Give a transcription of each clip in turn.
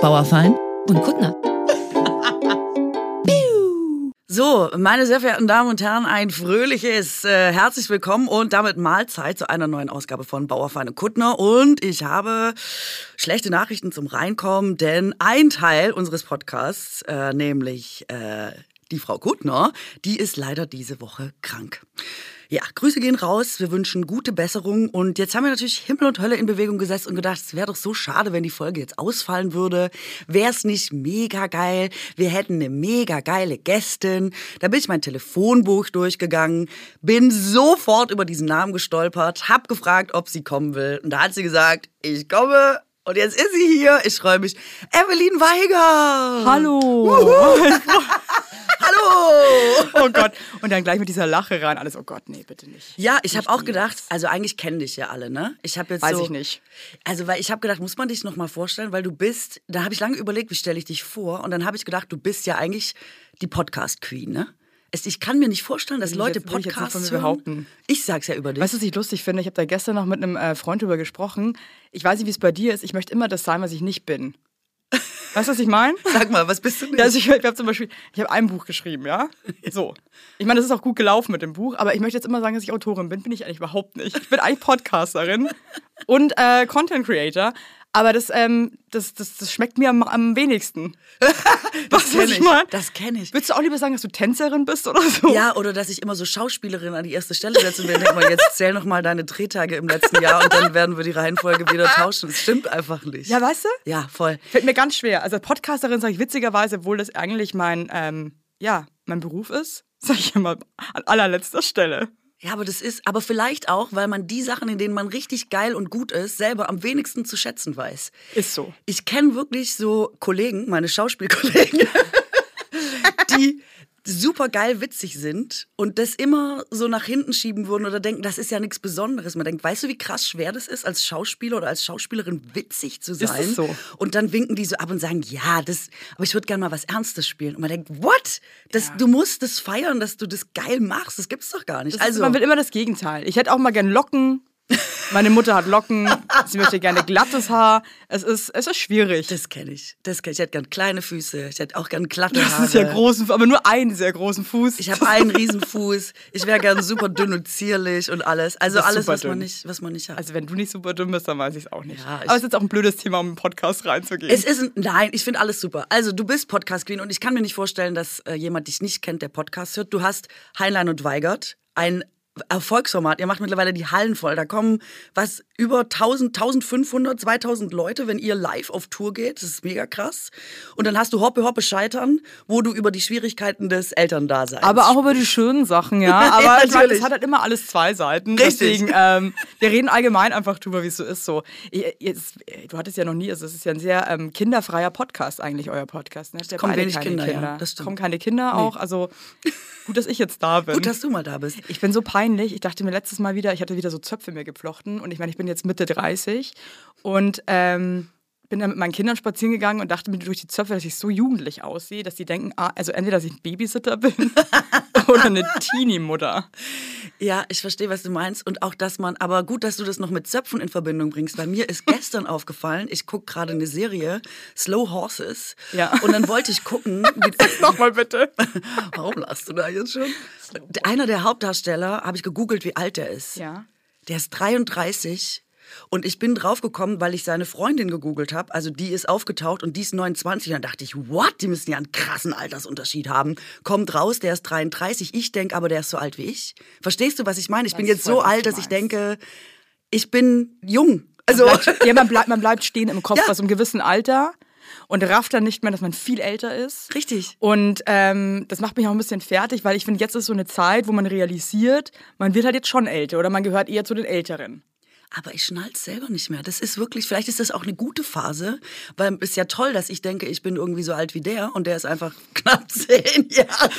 Bauerfein und Kuttner. So, meine sehr verehrten Damen und Herren, ein fröhliches äh, herzlich willkommen und damit Mahlzeit zu einer neuen Ausgabe von Bauerfein und Kuttner. Und ich habe schlechte Nachrichten zum Reinkommen, denn ein Teil unseres Podcasts, äh, nämlich äh, die Frau Kuttner, die ist leider diese Woche krank. Ja, Grüße gehen raus. Wir wünschen gute Besserung. Und jetzt haben wir natürlich Himmel und Hölle in Bewegung gesetzt und gedacht, es wäre doch so schade, wenn die Folge jetzt ausfallen würde. Wäre es nicht mega geil? Wir hätten eine mega geile Gästin. Da bin ich mein Telefonbuch durchgegangen, bin sofort über diesen Namen gestolpert, hab gefragt, ob sie kommen will. Und da hat sie gesagt, ich komme. Und jetzt ist sie hier. Ich freue mich. Evelyn Weiger. Hallo. Hallo! Oh Gott. Und dann gleich mit dieser Lache rein. Alles, oh Gott, nee, bitte nicht. Ja, ich habe auch gedacht, also eigentlich kennen dich ja alle, ne? Ich habe jetzt Weiß so, ich nicht. Also, weil ich habe gedacht, muss man dich noch mal vorstellen, weil du bist, da habe ich lange überlegt, wie stelle ich dich vor und dann habe ich gedacht, du bist ja eigentlich die Podcast Queen, ne? Es, ich kann mir nicht vorstellen, dass ich Leute jetzt- ich Podcasts mir hören. behaupten. Ich sag's ja über dich. Weißt du, was ich lustig finde? Ich habe da gestern noch mit einem äh, Freund drüber gesprochen. Ich weiß nicht, wie es bei dir ist. Ich möchte immer das sein, was ich nicht bin. Weißt du, was ich meine? Sag mal, was bist du denn? Also ich, ich habe zum Beispiel, ich habe ein Buch geschrieben, ja. So. Ich meine, das ist auch gut gelaufen mit dem Buch, aber ich möchte jetzt immer sagen, dass ich Autorin bin. Bin ich eigentlich überhaupt nicht. Ich bin eigentlich Podcasterin und äh, Content Creator. Aber das, ähm, das, das, das schmeckt mir am, am wenigsten. das was kenn ich ich. mein? Das kenne ich. Würdest du auch lieber sagen, dass du Tänzerin bist oder so? Ja, oder dass ich immer so Schauspielerin an die erste Stelle setze und mir denke mal, jetzt zähl noch mal deine Drehtage im letzten Jahr und dann werden wir die Reihenfolge wieder tauschen. Das stimmt einfach nicht. Ja, weißt du? Ja, voll. Fällt mir ganz schwer. Also Podcasterin sage ich witzigerweise, obwohl das eigentlich mein, ähm, ja, mein Beruf ist, sage ich immer an allerletzter Stelle. Ja, aber das ist, aber vielleicht auch, weil man die Sachen, in denen man richtig geil und gut ist, selber am wenigsten zu schätzen weiß. Ist so. Ich kenne wirklich so Kollegen, meine Schauspielkollegen, die super geil witzig sind und das immer so nach hinten schieben würden oder denken, das ist ja nichts Besonderes. Man denkt, weißt du, wie krass schwer das ist, als Schauspieler oder als Schauspielerin witzig zu sein? so? Und dann winken die so ab und sagen, ja, das, aber ich würde gerne mal was Ernstes spielen. Und man denkt, what? Das, Du musst das feiern, dass du das geil machst. Das gibt's doch gar nicht. Das also, ist, man will immer das Gegenteil. Ich hätte auch mal gern Locken. Meine Mutter hat Locken. Sie möchte gerne glattes Haar. Es ist, es ist schwierig. das kenne ich. Das kenn ich. Ich hätte gern kleine Füße. Ich hätte auch gern glatte Das Haare. ist ja großen, aber nur einen sehr großen Fuß. Ich habe einen riesen Fuß. Ich wäre gern super dünn und zierlich und alles. Also alles, was man nicht, was man nicht hat. also wenn du nicht super dünn bist, dann weiß ich es auch nicht. Ja, aber es ist jetzt auch ein blödes Thema, um in den Podcast reinzugehen. es ist ein, nein, ich finde alles super. Also du bist Podcast Queen und ich kann mir nicht vorstellen, dass äh, jemand dich nicht kennt, der Podcast hört. Du hast Heinlein und Weigert, ein Erfolgsformat. Ihr macht mittlerweile die Hallen voll. Da kommen was über 1000, 1500, 2000 Leute, wenn ihr live auf Tour geht. Das ist mega krass. Und dann hast du Hoppe Hoppe Scheitern, wo du über die Schwierigkeiten des Elterndaseins aber auch über die schönen Sachen, ja. Ja, Aber meine, natürlich. es hat halt immer alles zwei Seiten. Richtig. Deswegen, ähm, wir reden allgemein einfach drüber, wie es so ist. So, Ich- jetzt, du hattest ja noch nie, also es ist ja ein sehr ähm, kinderfreier Podcast eigentlich, euer Podcast. Ne? Es kommen wenig Kinder, ja, das stimmt. kommen keine Kinder auch. Also gut, dass ich jetzt da bin. Gut, dass du mal da bist. Ich bin so peinlich. Ich dachte mir letztes Mal wieder, ich hatte wieder so Zöpfe mir geflochten und ich meine, ich bin jetzt Mitte 30 und ähm, bin dann mit meinen Kindern spazieren gegangen und dachte mir durch die Zöpfe, dass ich so jugendlich aussehe, dass die denken, ah, also entweder, dass ich ein Babysitter bin oder eine Teenie-Mutter. Ja, ich verstehe, was du meinst. Und auch, dass man, aber gut, dass du das noch mit Zöpfen in Verbindung bringst. Weil mir ist gestern aufgefallen, ich gucke gerade eine Serie, Slow Horses. Ja. Und dann wollte ich gucken, Nochmal bitte. warum lachst du da jetzt schon? Einer der Hauptdarsteller, habe ich gegoogelt, wie alt der ist. Ja. Der ist 33 und ich bin draufgekommen, weil ich seine Freundin gegoogelt habe. Also die ist aufgetaucht und die ist 29. Und dann dachte ich, what? Die müssen ja einen krassen Altersunterschied haben. Kommt raus, der ist 33. Ich denke aber, der ist so alt wie ich. Verstehst du, was ich meine? Ich bin Weiß jetzt so was alt, dass ich denke, ich bin jung. Also Bleibt, ja, man bleibt, man bleibt stehen im Kopf, Ja. aus einem gewissen Alter und rafft dann nicht mehr, dass man viel älter ist. richtig. Und ähm, das macht mich auch ein bisschen fertig, weil ich finde, jetzt ist so eine Zeit, wo man realisiert, man wird halt jetzt schon älter oder man gehört eher zu den Älteren. Aber ich schnall's selber nicht mehr. Das ist wirklich, vielleicht ist das auch eine gute Phase, weil es ist ja toll, dass ich denke, ich bin irgendwie so alt wie der und der ist einfach knapp zehn Jahre.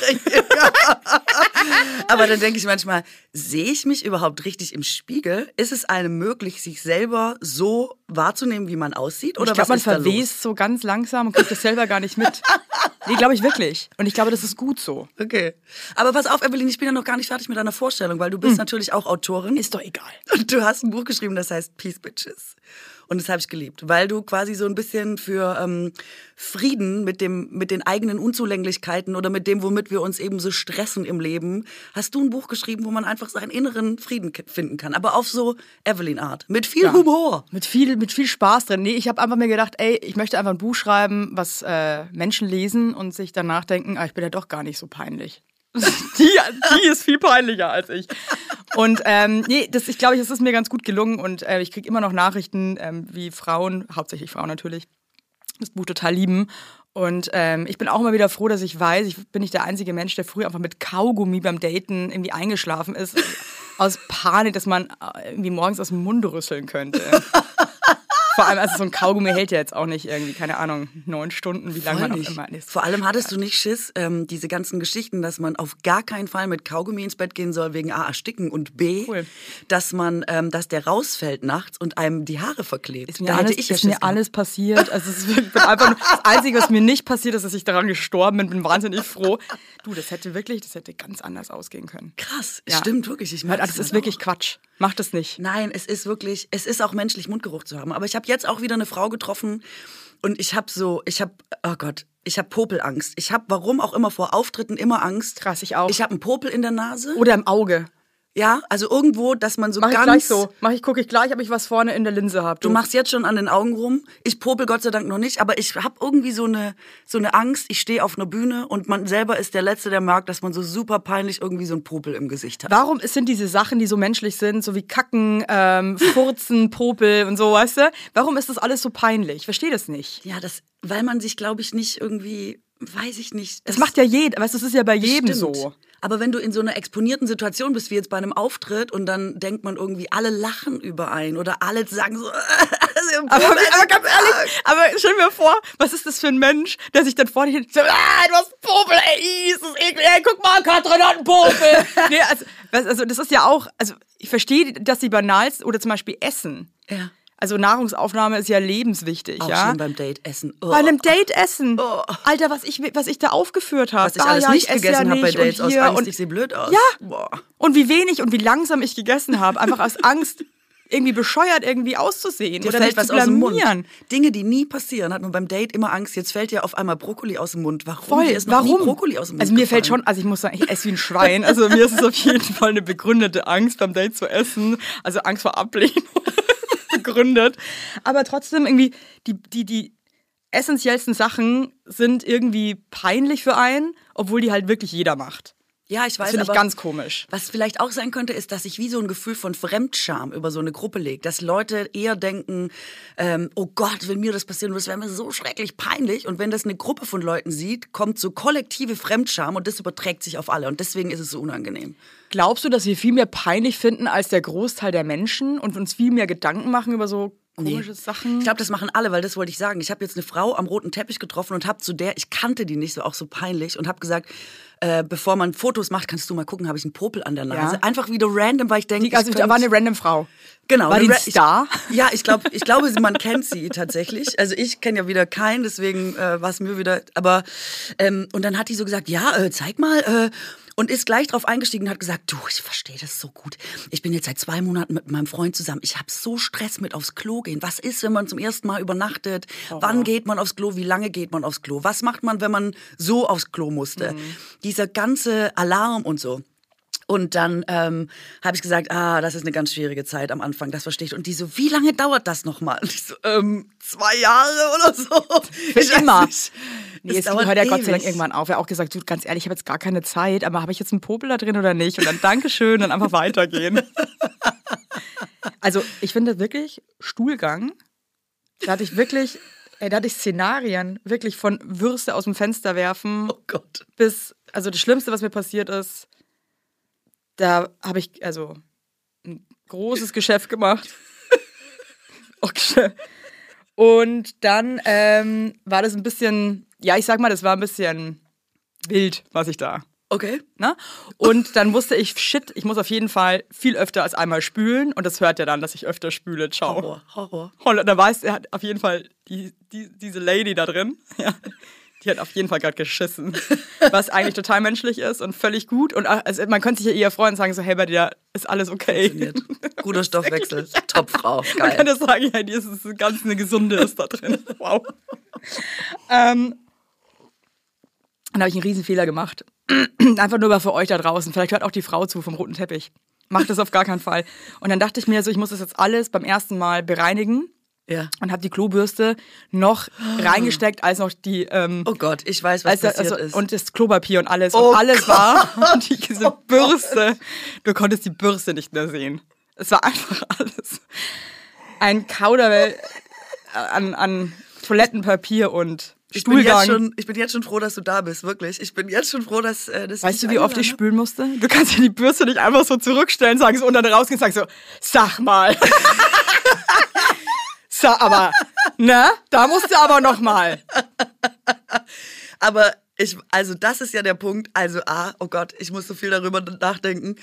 Aber dann denke ich manchmal, sehe ich mich überhaupt richtig im Spiegel? Ist es einem möglich, sich selber so wahrzunehmen, wie man aussieht? Oder ich glaube, man verwest so ganz langsam und kriegt das selber gar nicht mit. Nee, glaube ich wirklich. Und ich glaube, das ist gut so. Okay. Aber pass auf, Evelyn, ich bin ja noch gar nicht fertig mit deiner Vorstellung, weil du bist natürlich auch Autorin. Ist doch egal. Und du hast ein Buch geschrieben, das heißt Peace Bitches. Und das habe ich geliebt, weil du quasi so ein bisschen für ähm, Frieden mit, dem, mit den eigenen Unzulänglichkeiten oder mit dem, womit wir uns eben so stressen im Leben, hast du ein Buch geschrieben, wo man einfach seinen inneren Frieden finden kann. Aber auf so Evelyn-Art. Mit viel Ja. Humor. Mit viel, mit viel Spaß drin. Nee, ich habe einfach mir gedacht, ey, ich möchte einfach ein Buch schreiben, was äh, Menschen lesen und sich danach denken, ah, ich bin ja doch gar nicht so peinlich. die, die ist viel peinlicher als ich. Und ähm, nee, das, ich glaube, es ist mir ganz gut gelungen und äh, ich kriege immer noch Nachrichten, ähm, wie Frauen, hauptsächlich Frauen natürlich, das Buch total lieben. Und ähm, ich bin auch immer wieder froh, dass ich weiß, ich bin nicht der einzige Mensch, der früher einfach mit Kaugummi beim Daten irgendwie eingeschlafen ist. aus Panik, dass man äh, irgendwie morgens aus dem Mund rüsseln könnte. Vor allem, also so ein Kaugummi hält ja jetzt auch nicht irgendwie, keine Ahnung, neun Stunden, wie lange man auch nicht. immer ist. Vor allem hattest du nicht Schiss, ähm, diese ganzen Geschichten, dass man auf gar keinen Fall mit Kaugummi ins Bett gehen soll wegen A, ersticken und B, Cool. dass man, ähm, dass der rausfällt nachts und einem die Haare verklebt. Ist mir, alles, ist Schiss mir alles passiert. Also es ist ich einfach nur, das Einzige, was mir nicht passiert ist, dass ich daran gestorben bin. Bin wahnsinnig froh. Du, das hätte wirklich, das hätte ganz anders ausgehen können. Krass, Ja. stimmt wirklich. Ich merke Das ist wirklich Quatsch. Mach das nicht. Nein, es ist wirklich, es ist auch menschlich, Mundgeruch zu haben. Aber ich habe jetzt auch wieder eine Frau getroffen und ich habe so, ich habe, oh Gott, ich habe Popelangst. Ich habe, warum auch immer, vor Auftritten immer Angst. Krass, ich auch. Ich habe einen Popel in der Nase. Oder im Auge. Ja, also irgendwo, dass man so Mach ich ganz... gleich so. Mach ich, gucke ich gleich, ob ich was vorne in der Linse habe. Du machst jetzt schon an den Augen rum. Ich popel Gott sei Dank noch nicht, aber ich habe irgendwie so eine, so eine Angst. Ich stehe auf einer Bühne und man selber ist der Letzte, der merkt, dass man so super peinlich irgendwie so einen Popel im Gesicht hat. Warum sind diese Sachen, die so menschlich sind, so wie Kacken, ähm, Furzen, Popel und so, weißt du? Warum ist das alles so peinlich? Ich verstehe das nicht. Ja, das, weil man sich, glaube ich, nicht irgendwie, weiß ich nicht. Das macht ja jeder, weißt du, das ist ja bei jedem Stimmt. so. Aber wenn du in so einer exponierten Situation bist, wie jetzt bei einem Auftritt, und dann denkt man irgendwie, alle lachen über einen oder alle sagen so, Aber, aber ganz ehrlich, aber stell mir vor, was ist das für ein Mensch, der sich dann vor dir so, ah, du hast Popel, ey, ist das eklig, ey, guck mal, Katrin hat einen Popel. nee, also, also, das ist ja auch, also, ich verstehe, dass die banalsten, oder zum Beispiel Essen. Ja. Also, Nahrungsaufnahme ist ja lebenswichtig, Auch ja. schlimm beim Date essen. Oh. Bei einem Date essen. Oh. Alter, was ich, was ich da aufgeführt habe. Was ich alles nicht gegessen habe bei Dates aus Angst, und, ich sehe blöd aus. Ja. Boah. und wie wenig und wie langsam ich gegessen habe. Einfach aus Angst, irgendwie bescheuert irgendwie auszusehen. Dir oder fällt was zu aus dem. Mund. Dinge, die nie passieren, hat man beim Date immer Angst. Jetzt fällt dir auf einmal Brokkoli aus dem Mund. Warum? Voll. Ist Warum? Brokkoli aus dem Mund also mir fällt gefallen. schon, also ich muss sagen, ich esse wie ein Schwein. Also mir ist es auf jeden Fall eine begründete Angst beim Date zu essen. Also Angst vor Ablehnung begründet. Aber trotzdem irgendwie die die die essentiellsten Sachen sind irgendwie peinlich für einen, obwohl die halt wirklich jeder macht. Ja, ich weiß, Das finde ich ganz komisch. was vielleicht auch sein könnte, ist, dass sich wie so ein Gefühl von Fremdscham über so eine Gruppe legt. Dass Leute eher denken, ähm, oh Gott, wenn mir das passieren würde, das wäre mir so schrecklich peinlich. Und wenn das eine Gruppe von Leuten sieht, kommt so kollektive Fremdscham und das überträgt sich auf alle. Und deswegen ist es so unangenehm. Glaubst du, dass wir viel mehr peinlich finden als der Großteil der Menschen und uns viel mehr Gedanken machen über so komische Sachen? Ich glaube, das machen alle, weil das wollte ich sagen. Ich habe jetzt eine Frau am roten Teppich getroffen und habe zu der, ich kannte die nicht, so auch so peinlich, und habe gesagt, äh, bevor man Fotos macht, kannst du mal gucken, habe ich einen Popel an der Nase. Ja. Einfach wieder random, weil ich denke, Die, also ich da war eine random Frau. Genau. War die ein Star? Ich, ja, ich glaube, ich glaube, man kennt sie tatsächlich. Also ich kenne ja wieder keinen, deswegen äh, war es mir wieder. Aber ähm, und dann hat die so gesagt, ja, äh, zeig mal. Äh, und ist gleich drauf eingestiegen und hat gesagt, du, ich verstehe das so gut. Ich bin jetzt seit zwei Monaten mit meinem Freund zusammen. Ich habe so Stress mit aufs Klo gehen. Was ist, wenn man zum ersten Mal übernachtet? Wann geht man aufs Klo? Wie lange geht man aufs Klo? Was macht man, wenn man so aufs Klo musste? Dieser ganze Alarm und so. Und dann ähm, habe ich gesagt, ah, das ist eine ganz schwierige Zeit am Anfang, das verstehe ich. Und die so, wie lange dauert das nochmal? Und ich so, ähm, zwei Jahre oder so. Für Ich weiß immer. nicht. Nee, Es hört ja Gott sei Dank irgendwann auf. Er hat auch gesagt, du, ganz ehrlich, ich habe jetzt gar keine Zeit, aber habe ich jetzt einen Popel da drin oder nicht? Und dann Dankeschön, dann einfach weitergehen. Also, ich finde wirklich, Stuhlgang, da hatte ich wirklich, ey, da hatte ich Szenarien, wirklich von Würste aus dem Fenster werfen Oh Gott. bis, also das Schlimmste, was mir passiert ist, da habe ich, also, ein großes Geschäft gemacht. Okay. Und dann ähm, war das ein bisschen, ja, ich sag mal, das war ein bisschen wild, was ich da. Okay. Ne? Und dann wusste ich, shit, ich muss auf jeden Fall viel öfter als einmal spülen. Und das hört er dann, dass ich öfter spüle. Ciao. Horror, Horror. Und da weiß er hat auf jeden Fall die, die, diese Lady da drin. Ja. Die hat auf jeden Fall gerade geschissen. Was eigentlich total menschlich ist und völlig gut. Und also man könnte sich ja eher freuen und sagen so, hey, bei dir ist alles okay. Guter Stoffwechsel. Topfrau. Man Geil. könnte sagen, hey, die ist ganz eine gesunde ist da drin. Wow. ähm, dann habe ich einen riesen Fehler gemacht. Einfach nur mal für euch da draußen. Vielleicht hört auch die Frau zu vom roten Teppich. Macht das auf gar keinen Fall. Und dann dachte ich mir so, ich muss das jetzt alles beim ersten Mal bereinigen Ja. und habe die Klobürste noch reingesteckt, als noch die ähm, Oh Gott, ich weiß, was also, passiert also, ist. und das Klopapier und alles. Oh und alles war und die, diese Bürste. Du konntest die Bürste nicht mehr sehen. Es war einfach alles. Ein Kauderwell an, an Toilettenpapier und ich bin, jetzt schon, ich bin jetzt schon froh, dass du da bist, wirklich. Ich bin jetzt schon froh, dass äh, das Weißt du, wie oft ich spülen musste? Du kannst ja die Bürste nicht einfach so zurückstellen, sagen so, und dann rausgehen und sagen so, sag mal. Sag aber, ne? Da musst du aber noch mal. Aber ich, also das ist ja der Punkt. Also A, oh Gott, ich muss so viel darüber nachdenken,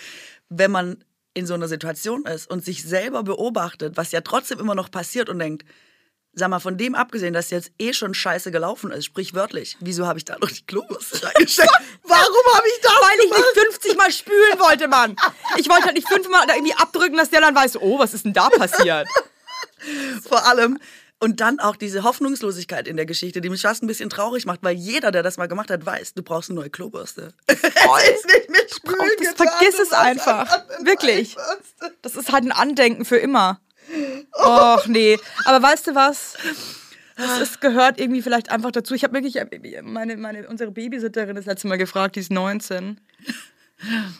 wenn man in so einer Situation ist und sich selber beobachtet, was ja trotzdem immer noch passiert und denkt, sag mal, von dem abgesehen, dass jetzt eh schon scheiße gelaufen ist, sprichwörtlich, wieso habe ich da noch die Klobürste reingesteckt? Warum habe ich das Weil ich nicht 50 Mal spülen wollte, Mann. Ich wollte halt nicht fünfmal da irgendwie abdrücken, dass der dann weiß, oh, was ist denn da passiert? Vor allem. Und dann auch diese Hoffnungslosigkeit in der Geschichte, die mich fast ein bisschen traurig macht, weil jeder, der das mal gemacht hat, weiß, du brauchst eine neue Klobürste. es ist nicht mit Spülen getan, vergiss es einfach. Wirklich. Das ist halt ein Andenken für immer. Och, nee. Aber weißt du was? Das ist, gehört irgendwie vielleicht einfach dazu. Ich habe wirklich, meine, meine, unsere Babysitterin das letzte Mal gefragt, die ist 19.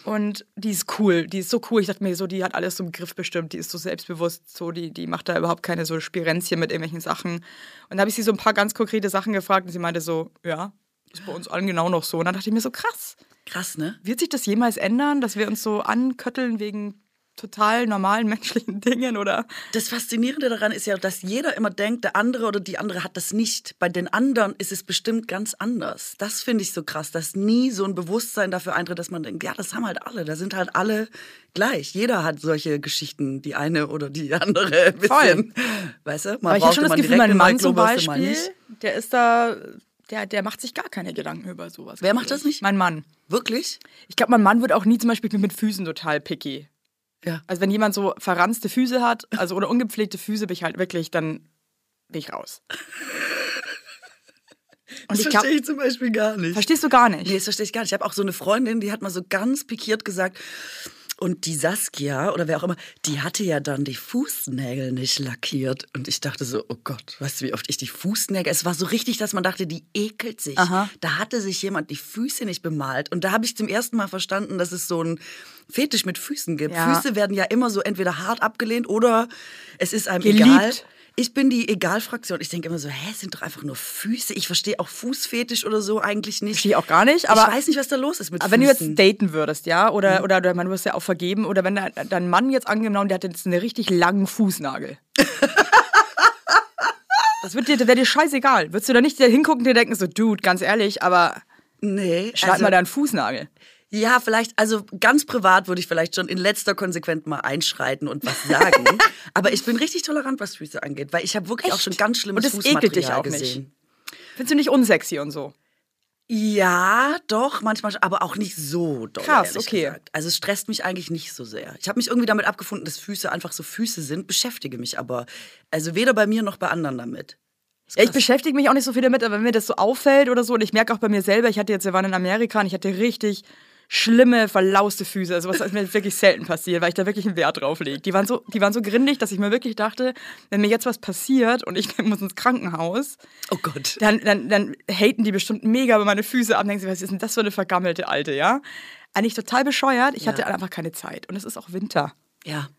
Und die ist cool, die ist so cool. Ich dachte mir so, die hat alles so im Griff bestimmt, die ist so selbstbewusst, so, die, die macht da überhaupt keine so Spirenzchen mit irgendwelchen Sachen. Und da habe ich sie so ein paar ganz konkrete Sachen gefragt und sie meinte so, ja, ist bei uns allen genau noch so. Und dann dachte ich mir so, krass, Krass, ne? wird sich das jemals ändern, dass wir uns so ankötteln wegen total normalen menschlichen Dingen oder Das Faszinierende daran ist ja, dass jeder immer denkt, der andere oder die andere hat das nicht. Bei den anderen ist es bestimmt ganz anders. Das finde ich so krass, dass nie so ein Bewusstsein dafür eintritt, dass man denkt, ja, das haben halt alle. Da sind halt alle gleich. Jeder hat solche Geschichten, die eine oder die andere bisschen. Weißt du? Mal Aber ich habe schon das man Gefühl, mein Mann zum Beispiel, der ist da, der, der macht sich gar keine Gedanken über sowas. Wer macht das ich. nicht? Mein Mann. Wirklich? Ich glaube, mein Mann wird auch nie zum Beispiel mit Füßen total picky. Ja. Also wenn jemand so verranzte Füße hat, also oder ungepflegte Füße, bin ich halt wirklich, dann bin ich raus. Und Das ich glaube, verstehe ich zum Beispiel gar nicht. verstehst du gar nicht. Nee, das verstehe ich gar nicht. Ich habe auch so eine Freundin, die hat mal so ganz pikiert gesagt, und die Saskia oder wer auch immer, die hatte ja dann die Fußnägel nicht lackiert. Und ich dachte so, oh Gott, weißt du, wie oft ich die Fußnägel. Es war so richtig, dass man dachte, die ekelt sich. Aha. Da hatte sich jemand die Füße nicht bemalt. Und da habe ich zum ersten Mal verstanden, dass es so ein Fetisch mit Füßen gibt. Ja. Füße werden ja immer so entweder hart abgelehnt oder es ist einem Geliebt. egal. Ich bin die Egal-Fraktion. Ich denke immer so, hä, sind doch einfach nur Füße. Ich verstehe auch Fußfetisch oder so eigentlich nicht. Verstehe auch gar nicht, aber ich weiß nicht, was da los ist mit Aber wenn du Füßen. jetzt daten würdest, ja, oder, oder, oder man wirst ja auch vergeben, oder wenn dein, dein Mann jetzt angenommen, der hat jetzt einen richtig langen Fußnagel. das wird dir, wäre dir scheißegal. Würdest du da nicht hingucken und dir denken, so, Dude, ganz ehrlich, aber nee, schneid also, mal deinen Fußnagel. Ja, vielleicht, also ganz privat würde ich vielleicht schon in letzter Konsequenz mal einschreiten und was sagen. Aber ich bin richtig tolerant, was Füße angeht, weil ich habe wirklich auch Echt? schon ganz schlimmes Und das ekelt dich Fußmaterial auch nicht? gesehen. Findest du nicht unsexy und so? Ja, doch, manchmal, aber auch nicht so doll. Krass, okay. Gesagt. Also es stresst mich eigentlich nicht so sehr. Ich habe mich irgendwie damit abgefunden, dass Füße einfach so Füße sind, beschäftige mich aber, also weder bei mir noch bei anderen damit. Ja, ich beschäftige mich auch nicht so viel damit, aber wenn mir das so auffällt oder so, und ich merke auch bei mir selber, ich hatte jetzt, wir waren in Amerika und ich hatte richtig schlimme, verlauste Füße. Also was ist mir wirklich selten passiert, weil ich da wirklich einen Wert drauf lege. Die waren so, die waren so grindig, dass ich mir wirklich dachte, wenn mir jetzt was passiert und ich muss ins Krankenhaus, Oh Gott. dann, dann, dann haten die bestimmt mega über meine Füße ab und denken sie, was ist denn das für eine vergammelte Alte, ja? Eigentlich total bescheuert. Ich hatte einfach keine Zeit. Und es ist auch Winter. Ja,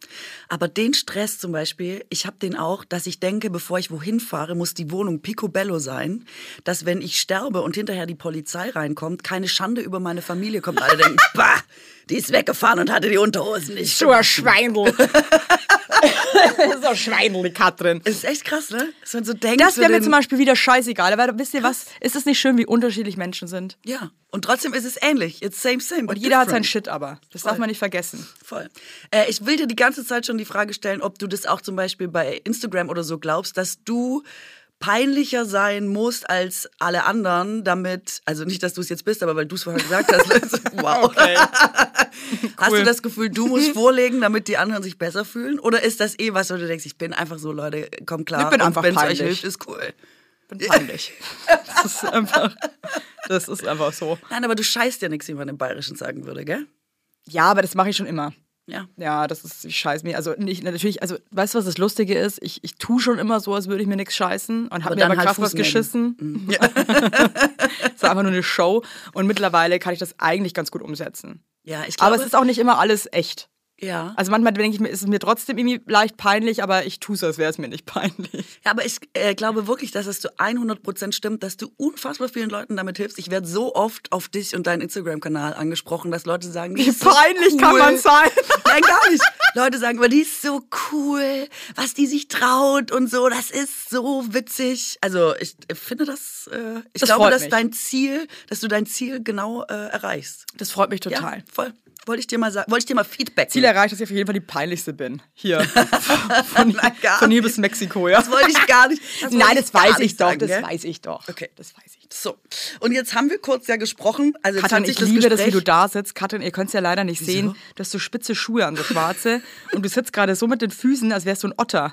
aber den Stress zum Beispiel, ich habe den auch, dass ich denke, bevor ich wohin fahre, muss die Wohnung picobello sein, dass wenn ich sterbe und hinterher die Polizei reinkommt, keine Schande über meine Familie kommt. Alle denken, bah, die ist weggefahren und hatte die Unterhosen nicht. Ein Schweindel. so ein Schweindel, die Katrin. Das ist echt krass, ne? Dass man so denkt, Das so wäre mir zum Beispiel wieder scheißegal. Aber wisst ihr was? Ist es nicht schön, wie unterschiedlich Menschen sind? Ja, und trotzdem ist es ähnlich. It's same, same. Und jeder hat seinen different. Shit aber. Das darf man nicht vergessen. Voll. Äh, ich will dir die ganze Zeit schon die Frage stellen, ob du das auch zum Beispiel bei Instagram oder so glaubst, dass du peinlicher sein musst als alle anderen, damit, also nicht, dass du es jetzt bist, aber weil du es vorher gesagt hast, wow. Okay. Hast Cool. du das Gefühl, du musst vorlegen, damit die anderen sich besser fühlen? Oder ist das eh was, wo du denkst, ich bin einfach so, Leute, komm klar. Ich bin einfach wenn es euch peinlich. hilft, ist cool. bin peinlich. Das ist einfach, das ist einfach so. Nein, aber du scheißt ja nichts, wie man im Bayerischen sagen würde, gell? Ja, aber das mache ich schon immer. Ja. Ja, das ist, ich scheiß mir. Also nicht, natürlich, also weißt du, was das Lustige ist? Ich, ich tue schon immer so, als würde ich mir nichts scheißen und habe mir aber halt krass was geschissen. Es war einfach nur eine Show und mittlerweile kann ich das eigentlich ganz gut umsetzen. Ja, ich glaube. Aber es ist auch nicht immer alles echt. Ja. Also manchmal denke ich mir, ist es mir trotzdem irgendwie leicht peinlich, aber ich tue es, als wäre es mir nicht peinlich. Ja, aber ich äh, glaube wirklich, dass es zu 100% stimmt, dass du unfassbar vielen Leuten damit hilfst. Ich werde so oft auf dich und deinen Instagram-Kanal angesprochen, dass Leute sagen, Wie ist so peinlich kann cool. man sein? Nein, gar nicht. Leute sagen, aber die ist so cool, was die sich traut und so, das ist so witzig. Also ich finde das, äh, ich Das glaube, dass mich. dein Ziel, dass du dein Ziel genau äh, erreichst. Das freut mich Ja, total. voll. Wollte ich dir mal sagen, wollte ich dir mal Feedback Ziel erreicht, dass ich auf jeden Fall die peinlichste bin. Hier. Von, Nein, von hier bis Mexiko, ja. Das wollte ich gar nicht. das Nein, das weiß ich doch, sagen, das gell? weiß ich doch. Okay. Das weiß ich. So, und jetzt haben wir kurz ja gesprochen. Also Katrin, ich das liebe das, wie Gespräch- du da sitzt. Katrin, ihr könnt es ja leider nicht Wieso? sehen. Du hast so spitze Schuhe an, so schwarze. und du sitzt gerade so mit den Füßen, als wärst du ein Otter.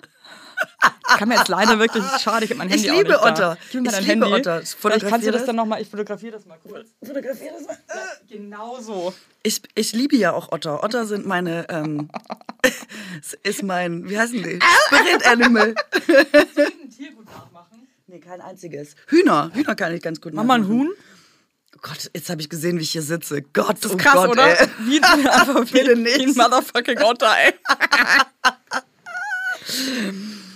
Ich kann mir jetzt leider wirklich, schade, ich habe mein Ich Handy auch liebe. Otter. Ich dein liebe Handy. Otter. Vielleicht kannst du das dann nochmal, ich fotografiere das mal kurz. Fotografiere das mal. Genau so. Ich, ich liebe ja auch Otter. Otter sind meine, ähm, ist mein, wie heißen die? Spirit Animal. Ein Tier gut nachmachen. Nee, kein einziges. Hühner. Hühner kann ich ganz gut Mach mal ein nachmachen. Huhn. Oh Gott, jetzt habe ich gesehen, wie ich hier sitze. Gott, Das ist oh krass, Gott, oder? Ey. Wie, einfach wie, wie nicht. ein motherfucking Otter, ey.